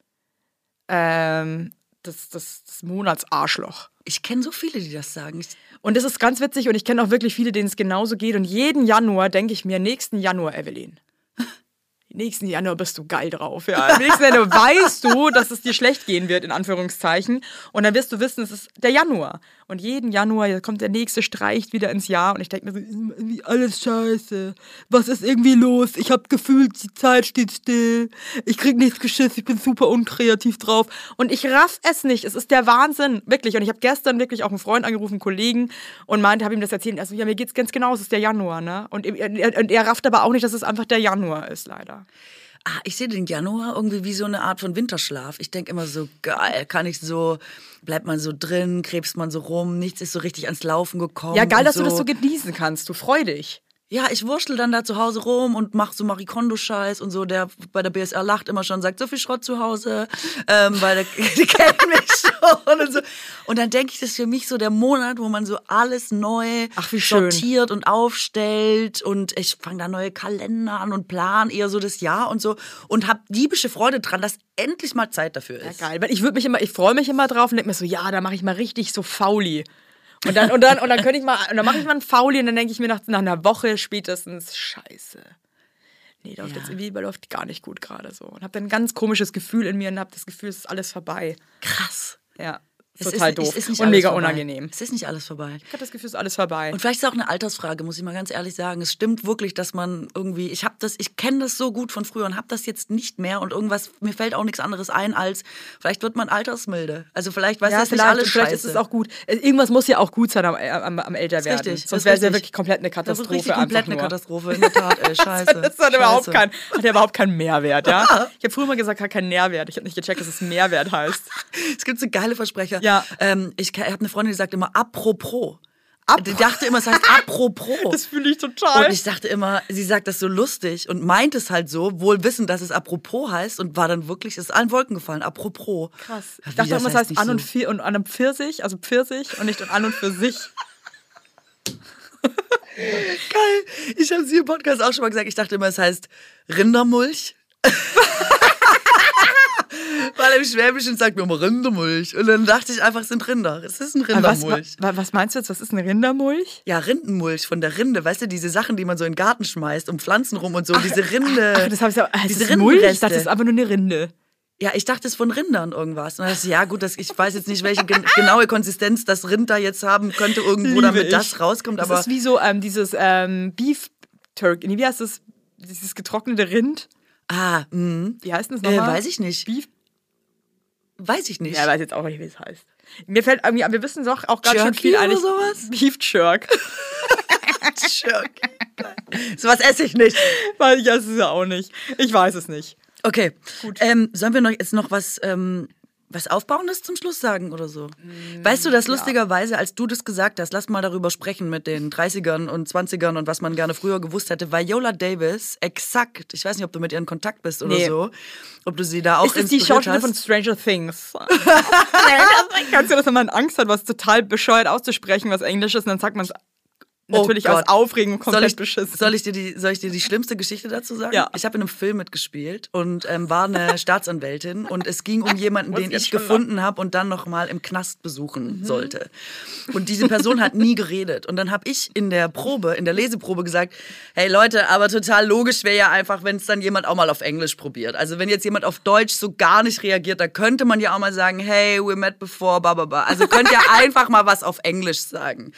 ähm, das, das, das Monatsarschloch. Ich kenne so viele, die das sagen. Und das ist ganz witzig und ich kenne auch wirklich viele, denen es genauso geht. Und jeden Januar denke ich mir, nächsten Januar, Evelyn. Nächsten Januar bist du geil drauf. Ja. Im nächsten Januar weißt du, dass es dir schlecht gehen wird, in Anführungszeichen. Und dann wirst du wissen, es ist der Januar. Und jeden Januar jetzt kommt der nächste, streicht wieder ins Jahr. Und ich denke mir so, irgendwie alles scheiße. Was ist irgendwie los? Ich habe gefühlt, die Zeit steht still. Ich krieg nichts geschissen. Ich bin super unkreativ drauf. Und ich raff es nicht. Es ist der Wahnsinn. Wirklich. Und ich habe gestern wirklich auch einen Freund angerufen, einen Kollegen, und meinte, habe ihm das erzählt. Also, ja, mir geht's ganz genau. Es ist der Januar, ne? Und er, und er rafft aber auch nicht, dass es einfach der Januar ist, leider. Ah, ich sehe den Januar irgendwie wie so eine Art von Winterschlaf. Ich denke immer so, geil, kann ich so, bleibt man so drin, krebst man so rum, nichts ist so richtig ans Laufen gekommen. Ja, geil, dass du das so genießen kannst. Du freu dich. Ja, ich wurschtel dann da zu Hause rum und mach so Marikondo-Scheiß und so. Der bei der BSR lacht immer schon, sagt so viel Schrott zu Hause, ähm, weil der, die kennen mich schon und so. Und dann denke ich, das ist für mich so der Monat, wo man so alles neu Ach, sortiert und aufstellt und ich fange da neue Kalender an und plan eher so das Jahr und so und hab diebische Freude dran, dass endlich mal Zeit dafür Ja, ist. geil. Weil ich würde mich immer, ich freue mich immer drauf und denke mir so, ja, da mache ich mal richtig so Fauli. Und dann, und dann, und dann könnte ich mal, und dann mache ich mal ein Fauli und dann denke ich mir nach, nach einer Woche spätestens, scheiße. Nee, läuft Ja. jetzt irgendwie läuft gar nicht gut gerade so. Und habe dann ein ganz komisches Gefühl in mir und habe das Gefühl, es ist alles vorbei. Krass. Ja. Es Total ist, doof. Ist nicht und alles mega vorbei. unangenehm. Es ist nicht alles vorbei. Ich habe das Gefühl, es ist alles vorbei. Und vielleicht ist es auch eine Altersfrage, muss ich mal ganz ehrlich sagen. Es stimmt wirklich, dass man irgendwie, ich habe das, ich kenne das so gut von früher und habe das jetzt nicht mehr und irgendwas, mir fällt auch nichts anderes ein als, vielleicht wird man altersmilde. Also vielleicht, weiß ja, das nicht vielleicht, alles und vielleicht scheiße. ist es auch gut. Äh, Irgendwas muss ja auch gut sein am, am, am Älterwerden. richtig, das Sonst ist wäre es ja wirklich komplett eine das Katastrophe. richtig komplett einfach eine nur. Katastrophe, in der Tat, ey, scheiße. Das hat überhaupt, Scheiße. kein, hat ja überhaupt keinen Mehrwert, ja? Ich habe früher mal gesagt, hat keinen Nährwert. Ich habe nicht gecheckt, dass es Mehrwert heißt. Es gibt so geile Versprecher. Ja. Ähm, ich habe eine Freundin, die sagt immer apropos. Die dachte immer, es heißt apropos. Das fühle ich total. Und ich dachte immer, sie sagt das so lustig und meint es halt so, wohl wissend, dass es apropos heißt und war dann wirklich, es ist allen Wolken gefallen, apropos. Krass. Ja, Ich wie, dachte immer, es heißt nicht an und, so? Und an und Pfirsich, also Pfirsich und nicht an und für sich. Geil. Ich habe es hier im Podcast auch schon mal gesagt, ich dachte immer, es heißt Rindermulch. Weil im Schwäbischen sagt mir immer Rindermulch. Und dann dachte ich einfach, es sind Rinder. Es ist ein Aber Was, Rindermulch. wa- was meinst du jetzt? Was ist eine Rindermulch? Ja, Rindenmulch von der Rinde. Weißt du, diese Sachen, die man so in den Garten schmeißt, um Pflanzen rum und so. diese Rinde. Ach, das habe ich ja. Das diese ist Mulch? Ich dachte, das ist einfach nur eine Rinde. Ja, ich dachte es von Rindern irgendwas. Und dann dachte ich, ja gut, das, ich weiß jetzt nicht, welche gen genaue Konsistenz das Rind da jetzt haben könnte, irgendwo Liebe damit ich. das rauskommt. Das Aber ist wie so ähm, dieses ähm, Beef Turkey. Nee, Wie heißt das? Dieses getrocknete Rind? ah, mh. Wie heißt das äh, nochmal? weiß ich nicht. Beef Weiß ich nicht. Ja, weiß jetzt auch nicht, wie es heißt. Mir fällt irgendwie, wir wissen doch auch ganz schön viel eigentlich. sowas? Beef Jerk. so was esse ich nicht. Weil ich weiß es ja auch nicht. Ich weiß es nicht. Okay. Ähm, sollen wir noch jetzt noch was, ähm, was Aufbauendes zum Schluss sagen oder so? weißt du, dass lustigerweise, als du das gesagt hast, lass mal darüber sprechen mit den 30ern und 20ern und was man gerne früher gewusst hätte, Viola Davis, exakt, ich weiß nicht, ob du mit ihr in Kontakt bist oder Nee. so, ob du sie da auch Ist es die Schauspielerin von. Stranger Things? Kannst du das, wenn man Angst hat, was total bescheuert auszusprechen, was Englisch ist, und dann sagt man es natürlich Oh aus Aufregung Soll komplett ich, beschissen. soll, ich dir die, soll ich dir die schlimmste Geschichte dazu sagen? Ja. Ich habe in einem Film mitgespielt und ähm, war eine Staatsanwältin und es ging um jemanden, den ich gefunden habe und dann noch mal im Knast besuchen Mhm. sollte. Und diese Person hat nie geredet. Und dann habe ich in der Probe, in der Leseprobe gesagt, hey Leute, aber total logisch wäre ja einfach, wenn es dann jemand auch mal auf Englisch probiert. Also wenn jetzt jemand auf Deutsch so gar nicht reagiert, da könnte man ja auch mal sagen, hey, we met before, blah, blah, blah. Also könnt ihr einfach mal was auf Englisch sagen.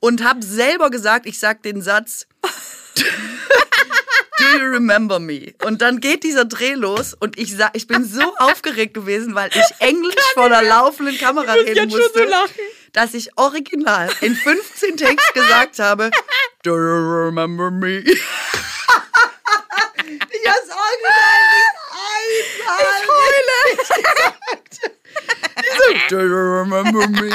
Und habe selber gesagt, ich sag den Satz, Do you remember me? Und dann geht dieser Dreh los und ich sag, ich bin so aufgeregt gewesen, weil ich Englisch vor der laufenden Kamera Ich reden musste, so lachen. dass ich original in 15 Takes gesagt habe, Do you remember me? ich hab's original nicht einmal gesagt. So, Do you remember me?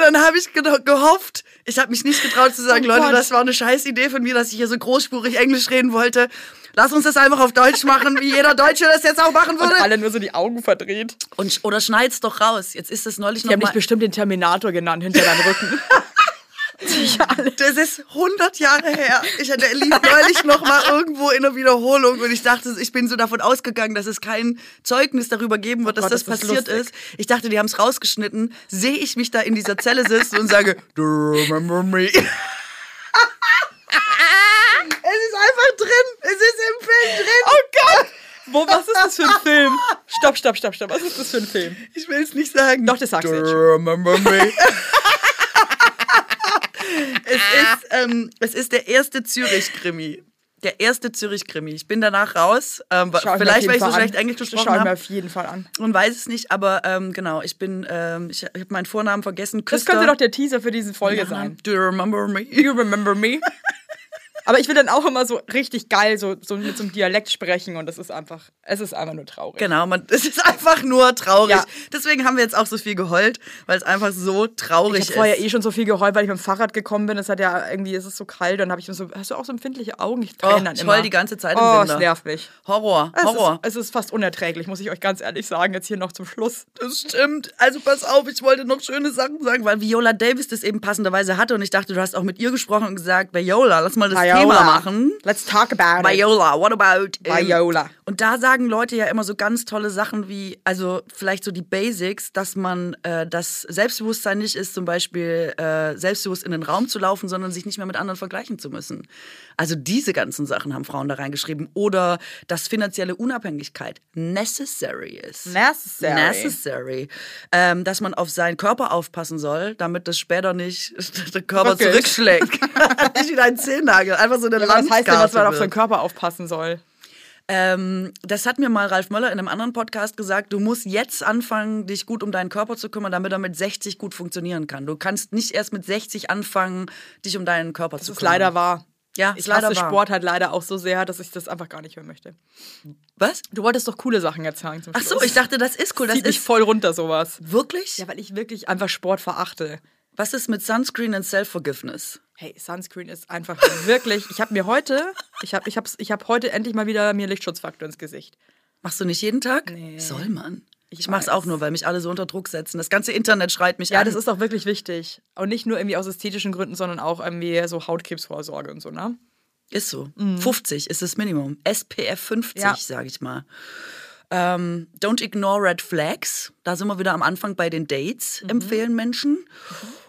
Und dann habe ich ge gehofft, ich habe mich nicht getraut zu sagen, Oh Leute, Gott. das war eine scheiß Idee von mir, dass ich hier so großspurig Englisch reden wollte. Lass uns das einfach auf Deutsch machen, wie jeder Deutsche das jetzt auch machen Und würde. alle nur so die Augen verdreht. Und, oder schneid's doch raus. Jetzt ist es neulich Die noch haben mal, dich bestimmt den Terminator genannt hinter deinem Rücken. Das ist 100 Jahre her. Ich hatte lief neulich noch mal irgendwo in einer Wiederholung und ich dachte, ich bin so davon ausgegangen, dass es kein Zeugnis darüber geben wird, dass Gott, das ist das passiert lustig. ist. Ich dachte, die haben es rausgeschnitten. Sehe ich mich da in dieser Zelle sitzen und sage, Do remember me? es ist einfach drin. Es ist im Film drin. Oh Gott! Wo, was ist das für ein Film? Stopp, stopp, stopp, stopp. Was ist das für ein Film? Ich will es nicht sagen. Doch, das sagst du remember me? es, ist, ähm, es ist der erste Zürich-Krimi. Der erste Zürich-Krimi. Ich bin danach raus. Ähm, Schau vielleicht, weil ich so schlecht an. Englisch Das gesprochen Schau ich mir habe. auf jeden Fall an. Und weiß es nicht, aber ähm, genau, ich bin, ähm, ich, habe meinen Vornamen vergessen. Das Küster. könnte doch der Teaser für diese Folge sein. Do you remember me? You remember me? Aber ich will dann auch immer so richtig geil so, so mit so einem Dialekt sprechen und das ist einfach, es ist einfach nur traurig. Genau, man, es ist einfach nur traurig. Ja. Deswegen haben wir jetzt auch so viel geheult, weil es einfach so traurig Ich habe vorher ist. eh schon so viel geheult, weil ich mit dem Fahrrad gekommen bin. Es hat ja irgendwie, es ist so kalt. Dann habe ich so, hast du auch so empfindliche Augen? Ich Oh, dann ich immer. die ganze Zeit im Oh, Winter. es nervt mich. Horror, Es Horror. ist, es ist fast unerträglich, muss ich euch ganz ehrlich sagen, jetzt hier noch zum Schluss. Das stimmt. Also pass auf, ich wollte noch schöne Sachen sagen, weil Viola Davis das eben passenderweise hatte und ich dachte, du hast auch mit ihr gesprochen und gesagt, Viola, lass mal das Thema machen. Let's talk about it. Viola, what about ähm, Viola. Und da sagen Leute ja immer so ganz tolle Sachen wie, also vielleicht so die Basics, dass man äh, das Selbstbewusstsein nicht ist, zum Beispiel äh, selbstbewusst in den Raum zu laufen, sondern sich nicht mehr mit anderen vergleichen zu müssen. Also diese ganzen Sachen haben Frauen da reingeschrieben. Oder dass finanzielle Unabhängigkeit necessary ist. Necessary. Necessary. Ähm, dass man auf seinen Körper aufpassen soll, damit das später nicht der Körper Wirklich? zurückschlägt. nicht wie ein Zehennagel, einfach so eine Ja, was heißt denn, dass man auf Landskarte seinen wird. Körper aufpassen soll? Ähm, das hat mir mal Ralf Möller in einem anderen Podcast gesagt. Du musst jetzt anfangen, dich gut um deinen Körper zu kümmern, damit er mit 60 gut funktionieren kann. Du kannst nicht erst mit 60 anfangen, dich um deinen Körper zu Das ist kümmern. leider wahr. Ja, Ich ist leider hasse wahr. Sport halt leider auch so sehr, dass ich das einfach gar nicht hören möchte. Was? Du wolltest doch coole Sachen jetzt sagen zum Ach Schluss. so, ich dachte, das ist cool. Das Zieht mich ist voll runter, sowas. wirklich. Ja, weil ich wirklich einfach Sport verachte. Was ist mit Sunscreen und Self-Forgiveness? Hey, Sunscreen ist einfach wirklich. Ich habe mir heute, ich habe ich hab's, ich hab heute endlich mal wieder mir Lichtschutzfaktor ins Gesicht. Machst du nicht jeden Tag? Nee. Soll man. Ich, Ich mach's weiß. auch nur, weil mich alle so unter Druck setzen. Das ganze Internet schreit mich Ja, an. das ist auch wirklich wichtig. Und nicht nur irgendwie aus ästhetischen Gründen, sondern auch irgendwie so Hautkrebsvorsorge und so, ne? Ist so. 50 ist das Minimum. SPF 50, Ja. sage ich mal. Ähm, don't ignore red flags. Da sind wir wieder am Anfang bei den Dates, empfehlen Menschen.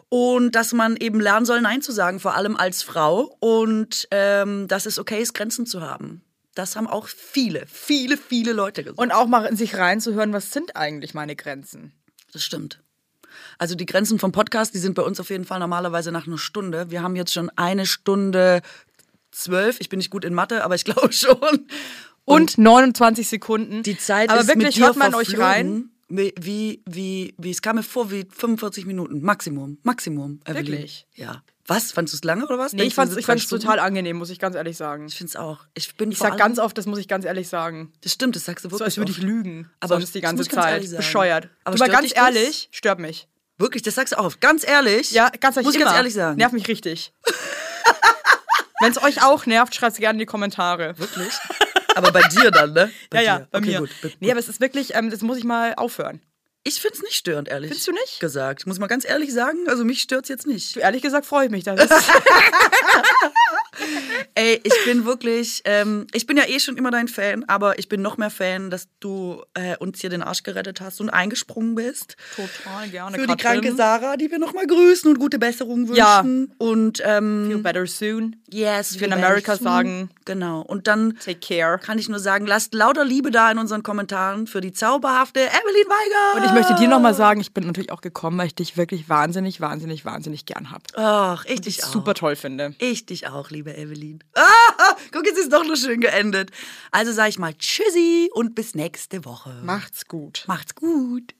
Und dass man eben lernen soll, Nein zu sagen, vor allem als Frau. Und ähm, dass es okay ist, Grenzen zu haben. Das haben auch viele, viele, viele Leute gesagt. Und auch mal in sich reinzuhören, was sind eigentlich meine Grenzen? Das stimmt. Also die Grenzen vom Podcast, die sind bei uns auf jeden Fall normalerweise nach einer Stunde. Wir haben jetzt schon eine Stunde zwölf. Ich bin nicht gut in Mathe, aber ich glaube schon. Und 29 Sekunden. Die Zeit Aber ist wirklich, mit dir hört man euch rein? Wie, wie, wie, wie, es kam mir vor wie 45 Minuten. Maximum. Maximum. Evelyn. Wirklich? Ja. Was? Fandest du es lange oder was? Nee, ich du, fand's, es total angenehm, muss ich ganz ehrlich sagen. Ich finde es auch. Ich bin Ich sag ganz oft, das muss ich ganz ehrlich sagen. Das stimmt, das sagst du wirklich So als würde ich lügen. Aber sonst die ganze Zeit. ehrlich. Bescheuert. Aber du mal ganz dich das? ehrlich, stört mich. Wirklich, das sagst du auch oft. Ganz ehrlich. Ja, ganz ehrlich. Muss ich ganz ehrlich sagen. Nervt mich richtig. Wenn es euch auch nervt, schreibt es gerne in die Kommentare. Wirklich? Aber bei dir dann, ne? Bei Ja, ja, dir. bei okay, mir. Gut, gut, Nee, aber es ist wirklich, ähm, das muss ich mal aufhören. Ich finde es nicht störend, ehrlich. Findest du nicht? Gesagt. Muss mal ganz ehrlich sagen, also mich stört es jetzt nicht. Ehrlich gesagt freue ich mich. Ist Ey, ich bin wirklich, ähm, ich bin ja eh schon immer dein Fan, aber ich bin noch mehr Fan, dass du äh, uns hier den Arsch gerettet hast und eingesprungen bist. total gerne. Für die Katrin. kranke Sarah, die wir nochmal grüßen und gute Besserung Ja. wünschen. Und ähm, Feel better soon. yes, wir in America better sagen. Genau. Und dann Take care. kann ich nur sagen, lasst lauter Liebe da in unseren Kommentaren für die zauberhafte Evelyn Weiger. Und ich möchte dir nochmal sagen, ich bin natürlich auch gekommen, weil ich dich wirklich wahnsinnig, wahnsinnig, wahnsinnig gern habe. Ach, ich Ich dich auch. super toll finde. Ich dich auch, liebe Evelyn. Ah, guck, jetzt ist doch noch schön geendet. Also sage ich mal Tschüssi und bis nächste Woche. Macht's gut. Macht's gut.